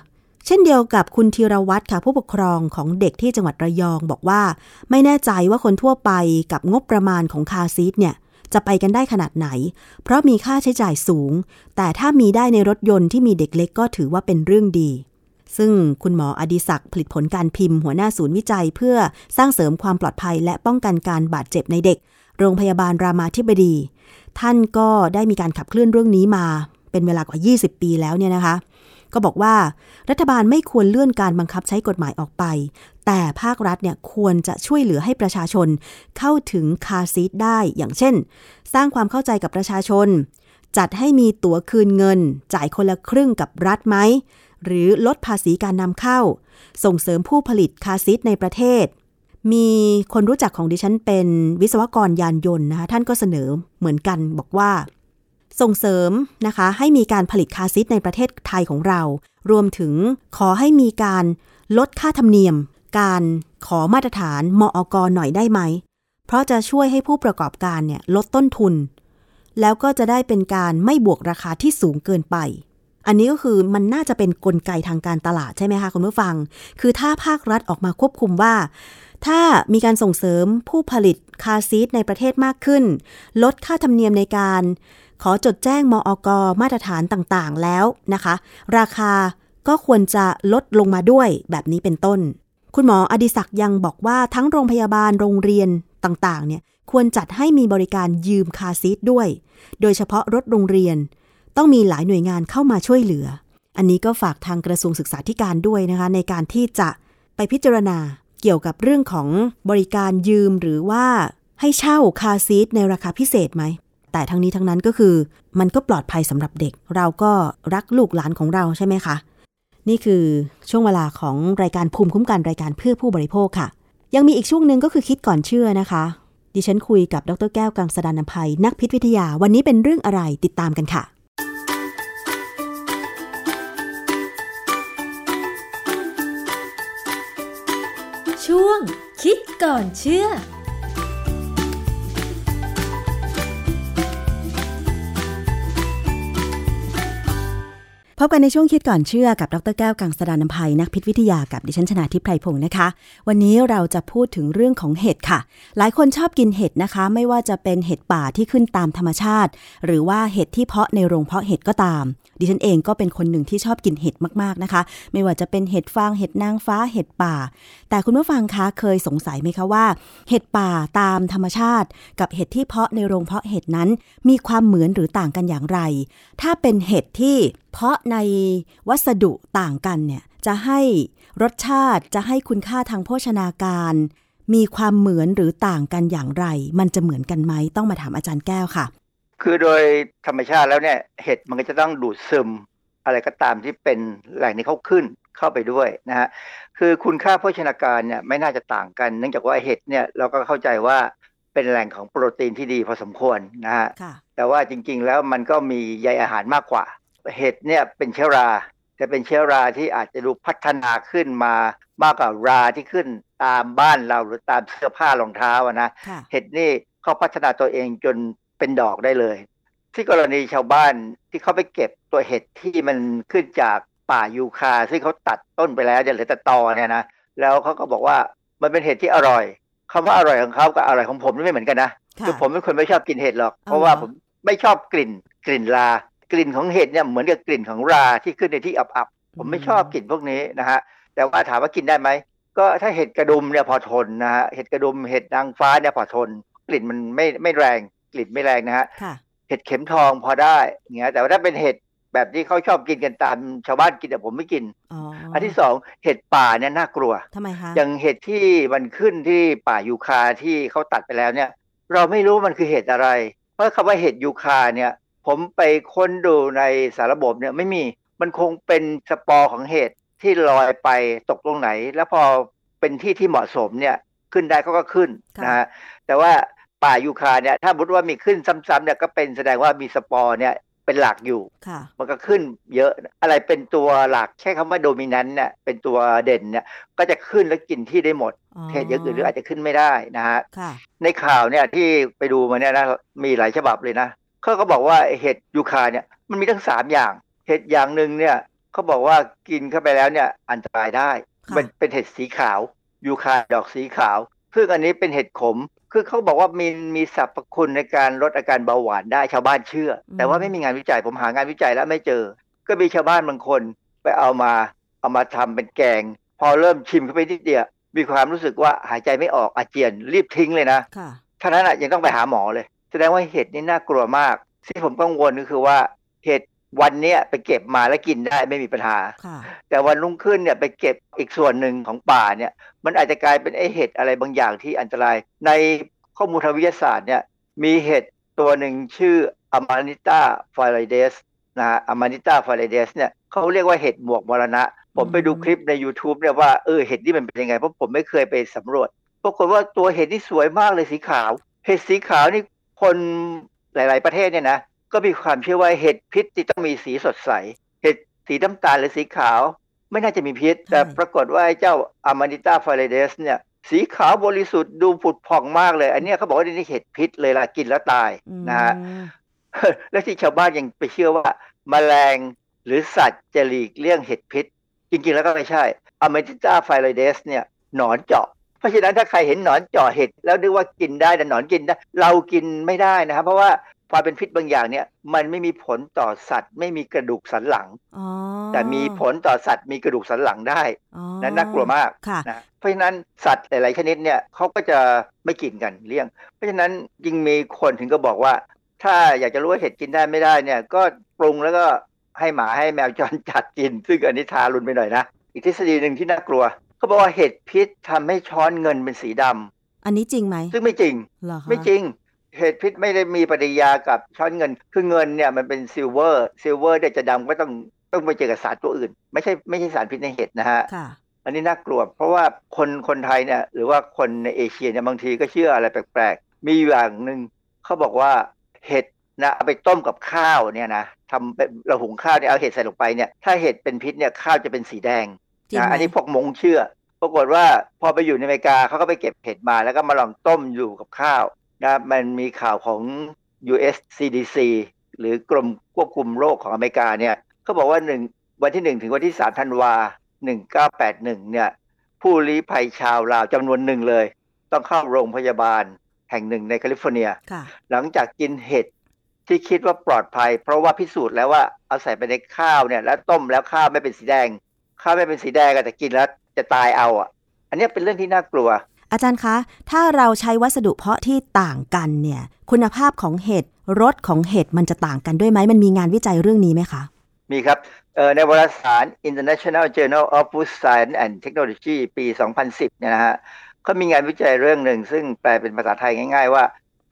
ช่นเดียวกับคุณธีรวัตรค่ะ ผู้ปกครองของเด็กที่จังหวัดระยองบอกว่า ไม่แน่ใจว่าคนทั่วไปกับงบประมาณของคาซีทเนี่ยจะไปกันได้ขนาดไหน เพราะมีค่าใช้จ่ายสูง แต่ถ้ามีได้ในรถยนต์ที่มีเด็กเล็กก็ถือว่าเป็นเรื่องดี ซึ่งคุณหมออดิศักดิ์ผลิตผลการพิมพ์หัวหน้าศูนย์วิจัย เพื่อสร้างเสริมความปลอดภัย และป้องกันการบาดเจ็บในเด็ก โรงพยาบาลรามาธิบดี ท่านก็ได้มีการขับเคลื่อนเรื่องนี้มา เป็นเวลากว่า 20 ปีแล้วเนี่ยนะคะ ก็บอกว่า รัฐบาลไม่ควรเลื่อนการบังคับใช้กฎหมายออกไป แต่ภาครัฐเนี่ยควรจะช่วยเหลือให้ประชาชนเข้าถึงคาซีทได้อย่างเช่น สร้างความเข้าใจกับประชาชน จัดให้มีตั๋วคืนเงิน จ่ายคนละครึ่งกับรัฐไหมหรือลดภาษีการนำเข้า ส่งเสริมผู้ผลิตคาซีทในประเทศ มีคนรู้จักของดิฉันเป็นวิศวกรยานยนต์นะคะท่านก็เสนอเหมือนกันบอกว่า ส่งเสริมนะคะ ให้มีการผลิตคาซีทในประเทศไทยของเรา รวมถึงขอให้มีการลดค่าธรรมเนียม การขอมาตรฐานมอกหน่อยได้ไหม เพราะจะช่วยให้ผู้ประกอบการเนี่ยลดต้นทุน แล้วก็จะได้เป็นการไม่บวกราคาที่สูงเกินไป อันนี้ก็คือมันน่าจะเป็นนกลไกทางการตลาดใช่ไหมคะคุณผู้ฟัง คือถ้าภาครัฐออกมาควบคุมว่า ถ้ามีการส่งเสริมผู้ผลิตคาซีทในประเทศมากขึ้น ลดค่าธรรมเนียมในการ ขอจดแจ้งมอกมาตรฐานต่างๆ แล้วนะคะ ราคาก็ควรจะลดลงมาด้วยแบบนี้เป็นต้น คุณหมออดิศักย์ยังบอกว่าทั้งโรงพยาบาลโรงเรียนต่างๆ เนี่ยควรจัดให้มีบริการยืมคาซีทด้วย โดยเฉพาะรถโรงเรียน ต้องมีหลายหน่วยงานเข้ามาช่วยเหลือ อันนี้ก็ฝากทางกระทรวงศึกษาธิการด้วยนะคะ ในการที่จะไปพิจารณาเกี่ยวกับเรื่องของบริการยืมหรือว่าให้เช่าคาซีทในราคาพิเศษไหม แต่ทั้งนี้ทั้งนั้นก็คือมันก็ปลอดภัยสำหรับเด็ก เราก็รักลูกหลานของเราใช่ไหมคะ นี่คือช่วงเวลาของรายการภูมิคุ้มกันรายการเพื่อผู้บริโภคค่ะ ยังมีอีกช่วงหนึ่งก็คือคิดก่อนเชื่อนะคะ ดิฉันคุยกับดรแก้วกังสดานนภัย นักพิษวิทยาวันนี้เป็นเรื่องอะไรติดตามกันค่ะช่วงคิดก่อนเชื่อ พบกันในช่วงคิดก่อนเชื่อกับดรแก้วกังสดานนภัยนักพิษวิทยากับดิฉันชนาทิพไพรพงศ์นะคะ วันนี้เราจะพูดถึงเรื่องของเห็ดค่ะ หลายคนชอบกินเห็ดนะคะ ไม่ว่าจะเป็นเห็ดป่าที่ขึ้นตามธรรมชาติ หรือว่าเห็ดที่เพาะในโรงเพาะเห็ดก็ตาม ดิฉันเองก็เป็นคนหนึ่งที่ชอบกินเห็ดมากๆนะคะ ไม่ว่าจะเป็นเห็ดฟางเห็ดนางฟ้าเห็ดป่า แต่คุณผู้ฟังคะเคยสงสัยไหมคะว่า เห็ดป่าตามธรรมชาติ กับเห็ดที่เพาะในโรงเพาะเห็ดนั้น มีความเหมือนหรือต่างกันอย่างไร ถ้าเป็นเห็ดที่เพาะในวัสดุต่างกันเนี่ยจะให้รสชาติจะให้คุณค่าทางโภชนาการมีความเหมือนหรือต่างกันอย่างไร มันจะเหมือนกันไหม ต้องมาถามอาจารย์แก้วค่ะ คือโดยธรรมชาติแล้วเนี่ยเห็ดมันก็จะต้องดูดซึม อะไรก็ตามที่เป็นแหล่งที่เขาขึ้นเข้าไปด้วยนะฮะคือคุณค่าโภชนาการเนี่ยไม่น่าจะต่างกัน เนื่องจากว่าเห็ดเนี่ยเราก็เข้าใจว่าเป็นแหล่งของโปรตีนที่ดีพอสมควรนะฮะค่ะแต่ว่าจริงๆแล้วมันก็มีใยอาหารมากกว่า เห็ดเนี่ยเป็นเชื้อราแต่เป็นเชื้อราที่อาจจะดูพัฒนาขึ้นมามากกว่าราที่ขึ้นตามบ้านเราหรือตามเสื้อผ้ารองเท้าอะนะค่ะเห็ดนี่เขาพัฒนาตัวเองจน เป็นดอกได้เลย ที่กรณีชาวบ้านที่เขาไปเก็บตัวเห็ดที่มันขึ้นจากป่ายูคา ซึ่งเขาตัดต้นไปแล้วจะเหลือแต่ตอเนี่ยนะแล้วเขาก็บอกว่ามันเป็นเห็ดที่อร่อยคำว่าอร่อยของเขากับอร่อยของผมนี่ไม่เหมือนกันนะค่ะคือผมเป็นคนไม่ชอบกินเห็ดหรอกอ๋อเพราะว่าผมไม่ชอบกลิ่นกลิ่นรากลิ่นของเห็ดเนี่ยเหมือนกับกลิ่นของราที่ขึ้นในที่อับๆผมไม่ชอบกลิ่นพวกนี้นะฮะแต่ว่าถามว่ากินได้ไหมก็ถ้าเห็ดกระดุมเนี่ยพอทนนะฮะเห็ดกระดุมเห็ดนางฟ้าเนี่ยพอทน กลิ่นมันไม่ไม่แรง กลิ่นไม่แรงนะฮะค่ะเห็ดเข็มทองพอได้อย่างเงี้ยแต่ว่าถ้าเป็นเห็ดแบบที่เขาชอบกินกันตามชาวบ้านกินแต่ผมไม่กินอ๋ออันที่สองเห็ดป่าเนี่ยน่ากลัวทำไมคะอย่างเห็ดที่มันขึ้นที่ป่ายูคาที่เขาตัดไปแล้วเนี่ย เราไม่รู้มันคือเห็ดอะไร เพราะคำว่าเห็ดยูคาเนี่ย ผมไปค้นดูในสารระบบเนี่ยไม่มีมันคงเป็นสปอร์ของเห็ดที่ลอยไปตกตรงไหน แล้วพอเป็นที่ที่เหมาะสมเนี่ยขึ้นได้เขาก็ขึ้นนะฮะแต่ว่า ป่ายูคาเนี่ยถ้าสมมุติว่ามีขึ้นซ้ำๆเนี่ยก็เป็นแสดงว่ามีสปอร์เนี่ยเป็นหลักอยู่ค่ะมันก็ขึ้นเยอะอะไรเป็นตัวหลักใช้คำว่า dominant เนี่ยเป็นตัวเด่นเนี่ยก็จะขึ้นแล้วกินที่ได้หมดอ๋อเห็ดอย่างอื่นหรืออาจจะขึ้นไม่ได้นะฮะค่ะในข่าวเนี่ยที่ไปดูมาเนี่ยนะมีหลายฉบับเลยนะเขาก็บอกว่าเห็ดยูคาเนี่ยมันมีทั้งสามอย่าง เห็ดอย่างหนึ่งเนี่ยเขาบอกว่ากินเข้าไปแล้วเนี่ยอันตรายได้ค่ะมันเป็นเห็ดสีขาวยูคาดอกสีขาวซึ่งอันนี้เป็นเห็ดขม คือเขาบอกว่ามีมีสรรพคุณในการลดอาการเบาหวานได้ชาวบ้านเชื่อ แต่ว่าไม่มีงานวิจัยผมหางานวิจัยแล้วไม่เจอ ก็มีชาวบ้านบางคนไปเอามาเอามาทำเป็นแกง พอเริ่มชิมเข้าไปนิดเดียวมีความรู้สึกว่าหายใจไม่ออกอาเจียนรีบทิ้งเลยนะค่ะท่านั้นอะยังต้องไปหาหมอเลย แสดงว่าเห็ดนี่น่ากลัวมากที่ผมกังวลก็คือว่าเห็ด วันเนี้ยไปเก็บมาแล้วกินได้ไม่มีปัญหาค่ะแต่วันรุ่งขึ้นเนี่ยไปเก็บอีกส่วนหนึ่งของป่าเนี่ยมันอาจจะกลายเป็นไอเห็ดอะไรบางอย่างที่อันตราย ในข้อมูลทางวิทยาศาสตร์เนี่ยมีเห็ดตัวหนึ่งชื่ออมานิต้าฟา r เดสนะฮะอมานิต้าฟา r เดสเนี่ยเขาเรียกว่าเห็ดหมวกมรณะ ผมไปดูคลิปใน YouTube เนี่ยว่าเออเห็ดนี่มันเป็นยังไง เพราะผมไม่เคยไปสำรวจ ปรากฏว่าตัวเห็ดนี่สวยมากเลยสีขาว เห็ดสีขาวนี่คนหลาย ๆ ประเทศเนี่ยนะ ก็มีความเชื่อว่าเห็ดพิษที่ต้องมีสีสดใส เห็ดสีน้ำตาลหรือสีขาว ไม่น่าจะมีพิษ แต่ปรากฏว่าไอ้เจ้าอามานิต้าฟาเรเดสเนี่ยสีขาวบริสุทธิ์ดูผุดผ่องมากเลย อันเนี้ยเขาบอกว่านี่เห็ดพิษเลยล่ะกินแล้วตายอืมนะฮะและที่ชาวบ้านยังไปเชื่อว่าแมลงหรือสัตว์จะหลีกเลี่ยงเห็ดพิษ จริงๆแล้วก็ไม่ใช่อเมทิต้าไฟไลเดสเนี่ยหนอนเจาะ เพราะฉะนั้นถ้าใครเห็นหนอนเจาะเห็ดแล้วนึกว่ากินได้แต่หนอนกินได้เรากินไม่ได้นะครับเพราะว่า ความเป็นพิษบางอย่างเนี่ยมันไม่มีผลต่อสัตว์ ไม่มีกระดูกสันหลังอ๋อแต่มีผลต่อสัตว์มีกระดูกสันหลังได้อ๋อนั่นน่ากลัวมากค่ะนะเพราะฉะนั้นสัตว์หลาย ๆ ชนิดเนี่ยเขาก็จะไม่กินกันเลี่ยง เพราะฉะนั้นยิ่งมีคนถึงก็บอกว่า ถ้าอยากจะรู้ว่าเห็ดกินได้ไม่ได้เนี่ยก็ปรุงแล้วก็ให้หมาให้แมวจรจัดกิน ซึ่งอันนี้ทารุณไปหน่อยนะอีกทฤษฎีหนึ่งที่น่ากลัวเขาบอกว่าเห็ดพิษทำให้ช้อนเงินเป็นสีดำอันนี้จริงไหมซึ่งไม่จริงเหรอคะไม่จริง เห็ดพิษไม่ได้มีปฏิกิริยากับช้อนเงิน คือเงินเนี่ยมันเป็น silver silver เนี่ยจะดำก็ต้องต้องไปเจอกับสารตัวอื่น ไม่ใช่ไม่ใช่สารพิษในเห็ดนะฮะค่ะอันนี้น่ากลัว เพราะว่าคนคนไทยเนี่ยหรือว่าคนในเอเชียเนี่ยบางทีก็เชื่ออะไรแปลกๆ มีอยู่อย่างหนึ่งเขาบอกว่าเห็ดนะเอาไปต้มกับข้าวเนี่ยนะทำเป็นเราหุงข้าวเนี่ยเอาเห็ดใส่ลงไปเนี่ยถ้าเห็ดเป็นพิษเนี่ยข้าวจะเป็นสีแดงจริงไหมนะอันนี้พวกมงเชื่อ ปรากฏว่าพอไปอยู่ในอเมริกาเขาก็ไปเก็บเห็ดมาแล้วก็มาลองต้มอยู่กับข้าว นะมันมีข่าวของ US CDC หรือกรมควบคุมโรคของอเมริกาเนี่ยเขาบอกว่าหนึ่งวันที่หนึ่งถึงวันที่สามธันวาหนึ่งเก้าแปดหนึ่งเนี่ยผู้ลี้ภัยชาวลาวจำนวนหนึ่งเลย ต้องเข้าโรงพยาบาลแห่งหนึ่งในแคลิฟอร์เนียค่ะหลังจากกินเห็ดที่คิดว่าปลอดภัย เพราะว่าพิสูจน์แล้วว่าเอาใส่ไปในข้าวเนี่ยแล้วต้มแล้วข้าวไม่เป็นสีแดง ข้าวไม่เป็นสีแดงอะแต่กินแล้วจะตายเอาอะ อันเนี้ยเป็นเรื่องที่น่ากลัว อาจารย์คะ ถ้าเราใช้วัสดุเพาะที่ต่างกันเนี่ย คุณภาพของเห็ดรสของเห็ดมันจะต่างกันด้วยไหมมันมีงานวิจัยเรื่องนี้ไหมคะ มีครับในวารสาร International Journal of Food Science and Technology ปี 2010 เนี่ยนะฮะเขามีงานวิจัยเรื่องหนึ่ง ซึ่งแปลเป็นภาษาไทยง่าย ๆ ว่า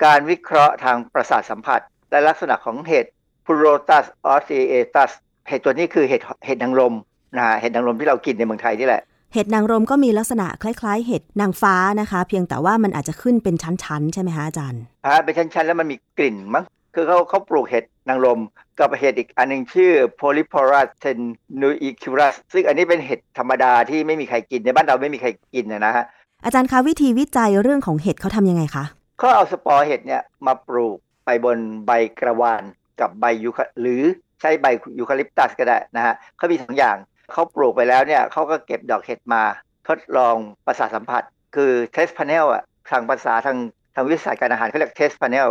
การวิเคราะห์ทางประสาทสัมผัส และลักษณะของเห็ด Purotas osseatus เห็ดตัวนี้คือเห็ดเห็ดนางรมนะฮะเห็ดนางรมที่เรากินในเมืองไทยนี่แหละ เห็ดนางรมก็มีลักษณะคล้ายๆ เห็ดนางฟ้านะคะ เพียงแต่ว่ามันอาจจะขึ้นเป็นชั้นๆ ใช่ไหมคะอาจารย์อ่าเป็นชั้นๆ แล้วมันมีกลิ่นมั้งคือเขาเขาปลูกเห็ดนางรมกับเห็ดอีกอันหนึงชื่อ Polyporus tenuiculus ซึ่งอันนี้เป็นเห็ดธรรมดาที่ไม่มีใครกินในบ้านเราไม่มีใครกินนะนะฮะอาจารย์คะวิธีวิจัยเรื่องของเห็ดเขาทำยังไงคะเขาเอาสปอร์เห็ดเนี่ยมาปลูกไปบนใบกระวานกับใบยูคาหรือใช้ใบยูคาลิปตัสก็ได้นะฮะเขามีสองอย่าง เขาปลูกไปแล้วเนี่ยเขาก็เก็บดอกเห็ดมา ทดลองประสาทสัมผัส คือ taste panel อะทางภาษาทางทางวิทยาศาสตร์การอาหารเขาเรียก taste panel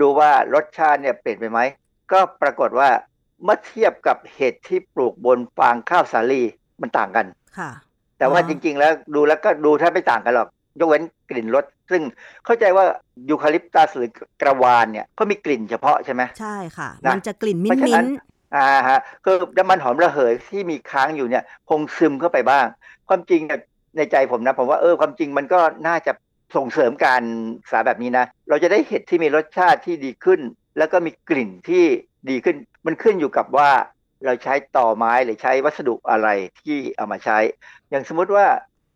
ดูว่ารสชาติเนี่ยเปลี่ยนไปไหม ก็ปรากฏว่าเมื่อเทียบกับเห็ดที่ปลูกบนฟางข้าวสาลีมันต่างกันค่ะแต่ว่าอ๋อจริง ๆ แล้วดูแล้วก็ดูแทบไม่ต่างกันหรอก ยกเว้นกลิ่นรสซึ่งเข้าใจว่ายูคาลิปตัสหรือกระวานเนี่ยเขามีกลิ่นเฉพาะใช่ไหมใช่ค่ะนะมันจะกลิ่นมิ้เพราะฉะนนั้มิ้นน อ่าฮะคือน้ำมันหอมระเหยที่มีค้างอยู่เนี่ย คงซึมเข้าไปบ้าง ความจริงเนี่ยในใจผมนะผมว่าเออความจริงมันก็น่าจะส่งเสริมการศึกษาแบบนี้นะ เราจะได้เห็ดที่มีรสชาติที่ดีขึ้น แล้วก็มีกลิ่นที่ดีขึ้น มันขึ้นอยู่กับว่าเราใช้ต่อไม้หรือใช้วัสดุอะไรที่เอามาใช้ อย่างสมมุติว่า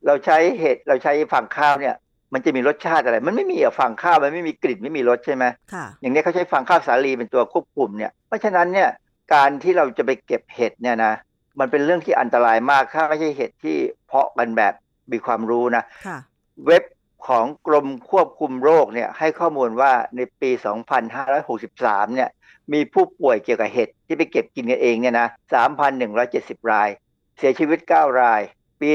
เราใช้เห็ดเราใช้ฟางข้าวเนี่ย มันจะมีรสชาติอะไร มันไม่มีอะฟางข้าวมันไม่มีกลิ่นไม่มีรสใช่ไหมค่ะอย่างนี้เขาใช้ฟางข้าวสาลีเป็นตัวควบคุมเนี่ยเพราะฉะนั้นเนี่ย การที่เราจะไปเก็บเห็ดเนี่ยนะมันเป็นเรื่องที่อันตรายมากถ้าไม่ใช่เห็ดที่เพาะกันแบบมีความรู้นะค่ะเว็บของกรมควบคุมโรคเนี่ยให้ข้อมูลว่าในปี 2563 เนี่ยมีผู้ป่วยเกี่ยวกับเห็ดที่ไปเก็บกินกันเองเนี่ยนะ3,170 ราย เสียชีวิต 9 ราย ปี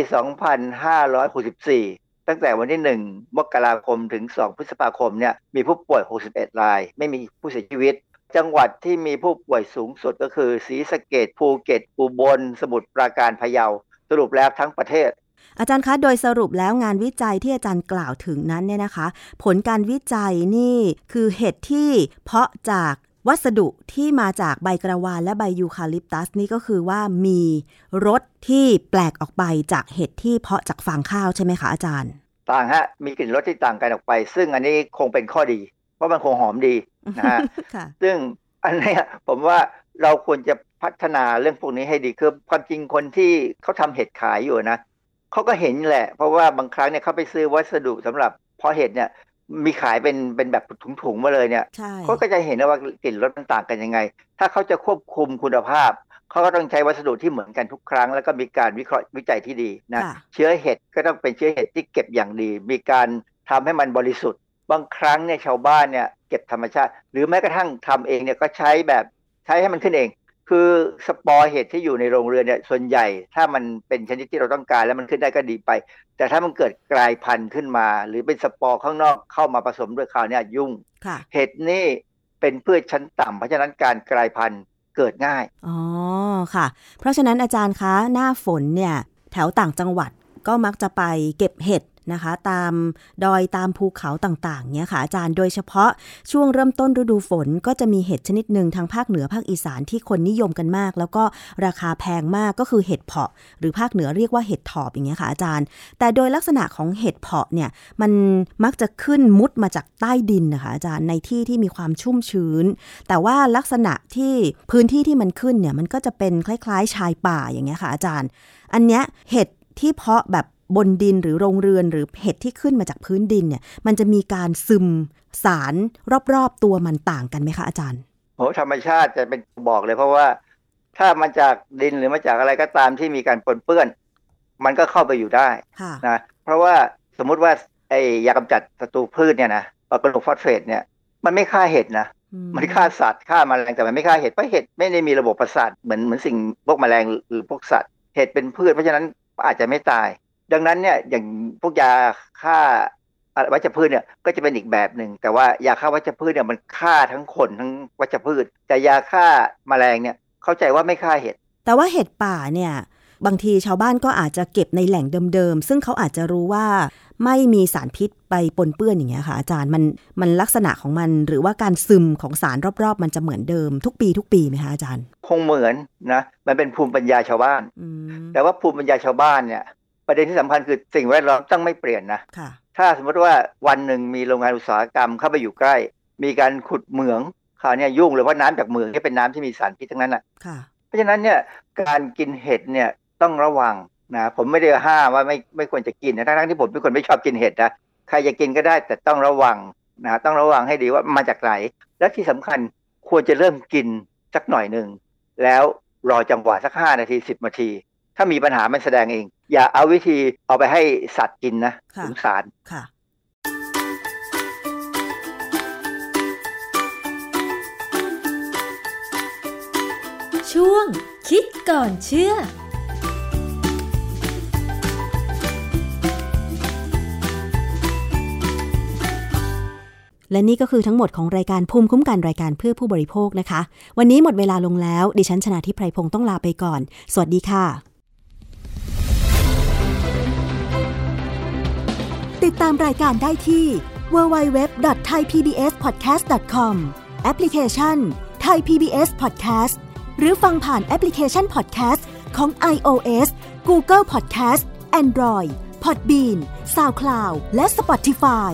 2564 ตั้งแต่วันที่ 1 มกราคมถึง 2 พฤษภาคมเนี่ยมีผู้ป่วย 61 ราย ไม่มีผู้เสียชีวิต จังหวัดที่มีผู้ป่วยสูงสุดก็คือศรีสะเกดภูเก็ตอุบล สมุทรปราการพะเยา สรุปแล้วทั้งประเทศ อาจารย์คะ โดยสรุปแล้วงานวิจัยที่อาจารย์กล่าวถึงนั้นเนี่ยนะคะ ผลการวิจัยนี่คือเห็ดที่เพาะจากวัสดุที่มาจากใบกระวานและใบยูคาลิปตัสนี่ก็คือว่ามีรสที่แปลกออกไปจากเห็ดที่เพาะจากฟางข้าวใช่ไหมคะอาจารย์ ต่างฮะมีกลิ่นรสที่ต่างกันออกไป ซึ่งอันนี้คงเป็นข้อดี เพราะมันคงหอมดีนะฮะค่ะซึ่งอันเนี้ยผมว่าเราควรจะพัฒนาเรื่องพวกนี้ให้ดีคือความจริงคนที่เขาทำเห็ดขายอยู่นะเขาก็เห็นแหละ เพราะว่าบางครั้งเนี่ยเขาไปซื้อวัสดุสำหรับเพาะเห็ดเนี่ยมีขายเป็นเป็นแบบถุงๆมาเลยเนี่ยใช่เขาก็จะเห็นว่ากลิ่นรสมันต่างกันยังไง ถ้าเขาจะควบคุมคุณภาพเขาก็ต้องใช้วัสดุที่เหมือนกันทุกครั้ง แล้วก็มีการวิเคราะห์วิจัยที่ดีนะค่ะเชื้อเห็ดก็ต้องเป็นเชื้อเห็ดที่เก็บอย่างดี มีการทำให้มันบริสุทธิ์ บางครั้งเนี่ยชาวบ้านเนี่ยเก็บธรรมชาติ หรือแม้กระทั่งทำเองเนี่ยก็ใช้แบบใช้ให้มันขึ้นเอง คือสปอร์เห็ดที่อยู่ในโรงเรือนเนี่ยส่วนใหญ่ ถ้ามันเป็นชนิดที่เราต้องการแล้วมันขึ้นได้ก็ดีไป แต่ถ้ามันเกิดกลายพันธุ์ขึ้นมา หรือเป็นสปอร์ข้างนอกเข้ามาผสมด้วยคราวเนี้ยุ่งค่ะเห็ดนี่เป็นพืชชั้นต่ำเพราะฉะนั้นการกลายพันธุ์เกิดง่าย อ๋อ ค่ะ เพราะฉะนั้นอาจารย์คะ หน้าฝนเนี่ย แถวต่างจังหวัด ก็มักจะไปเก็บเห็ดนะคะ ตามดอยตามภูเขาต่างๆเนี่ยค่ะอาจารย์โดยเฉพาะช่วงเริ่มต้นฤดูฝนก็จะมีเห็ดชนิดหนึ่งทางภาคเหนือภาคอีสานที่คนนิยมกันมาก แล้วก็ราคาแพงมากก็คือเห็ดเพาะ หรือภาคเหนือเรียกว่าเห็ดถอบอย่างเงี้ยค่ะอาจารย์ แต่โดยลักษณะของเห็ดเพาะเนี่ยมันมักจะขึ้นมุดมาจากใต้ดินนะคะอาจารย์ในที่ที่มีความชุ่มชื้น แต่ว่าลักษณะที่พื้นที่ที่มันขึ้นเนี่ยมันก็จะเป็นคล้ายๆ ชายป่าอย่างเงี้ยค่ะอาจารย์ อันเนี้ยเห็ด ที่เพาะแบบบนดินหรือโรงเรือนหรือเห็ดที่ขึ้นมาจากพื้นดินเนี่ย มันจะมีการซึมสารรอบๆตัวมันต่างกันไหมคะอาจารย์โหธรรมชาติจะเป็นบอกเลยเพราะว่าถ้ามาจากดินหรือมาจากอะไรก็ตามที่มีการปนเปื้อน มันก็เข้าไปอยู่ได้นะเพราะว่าสมมุติว่าไอ้ยากำจัดศัตรูพืชเนี่ยนะออกรฟอสเฟตเนี่ยมันไม่ฆ่าเห็ดนะมันฆ่าสัตว์ฆ่ามาแมลงแต่มันไม่ฆ่าเห็ดเพราะเห็ดไม่ได้มีระบบประสาทเหมือนเหมือนสิ่งพวกแมลงหรือพวกสัตว์เห็ดเป็นพืชเพราะฉะนั้น อาจจะไม่ตาย ดังนั้นเนี่ยอย่างพวกยาฆ่าวัชพืชเนี่ยก็จะเป็นอีกแบบหนึ่งแต่ว่ายาฆ่าวัชพืชเนี่ยมันฆ่าทั้งคนทั้งวัชพืช แต่ยาฆ่ามาแมลงเนี่ยเข้าใจว่าไม่ฆ่าเห็ดแต่ว่าเห็ดป่าเนี่ย บางทีชาวบ้านก็อาจจะเก็บในแหล่งเดิมๆ ซึ่งเขาอาจจะรู้ว่าไม่มีสารพิษไปปนเปื้อนอย่างเงี้ยค่ะอาจารย์มันมันลักษณะของมันหรือว่าการซึมของสารรอบๆ มันจะเหมือนเดิมทุกปีทุกปีไหมคะอาจารย์ คงเหมือนนะมันเป็นภูมิปัญญาชาวบ้าน แต่ว่าภูมิปัญญาชาวบ้านเนี่ย ประเด็นที่สำคัญคือสิ่งแวดล้อมต้องไม่เปลี่ยนนะถ้าสมมติว่าวันหนึ่งมีโรงงานอุตสาหกรรมเข้าไปอยู่ใกล้ มีการขุดเหมืองคราวนี้ยุ่งเลยเพราะน้ำจากเหมืองที่เป็นน้ำที่มีสารพิษทั้งนั้นอะเพราะฉะนั้นเนี่ยการกินเห็ดเนี่ย ต้องระวังนะผมไม่ได้ห้ามว่าไม่ไม่ควรจะกินนะทั้งที่ผมเป็นคนไม่ชอบกินเห็ดนะใครจะกินก็ได้แต่ต้องระวังนะต้องระวังให้ดีว่ามาจากไหน และที่สำคัญควรจะเริ่มกินสักหน่อยหนึ่งแล้วรอจังหวะสักห้านาทีสิบนาที ถ้ามีปัญหามันแสดงเอง อย่าเอาวิธีเอาไปให้สัตว์กินนะสงสารค่ะ ช่วงคิดก่อนเชื่อ และนี่ก็คือทั้งหมดของรายการภูมิคุ้มกันรายการเพื่อผู้บริโภคนะคะ วันนี้หมดเวลาลงแล้ว ดิฉันชนะทิพไพรพงศ์ต้องลาไปก่อน สวัสดีค่ะ ติดตามรายการได้ที่ www.thaipbspodcast.com แอปพลิเคชัน Thai PBS Podcast หรือฟังผ่านแอปพลิเคชัน Podcast ของ iOS Google Podcast Android Podbean SoundCloud และ Spotify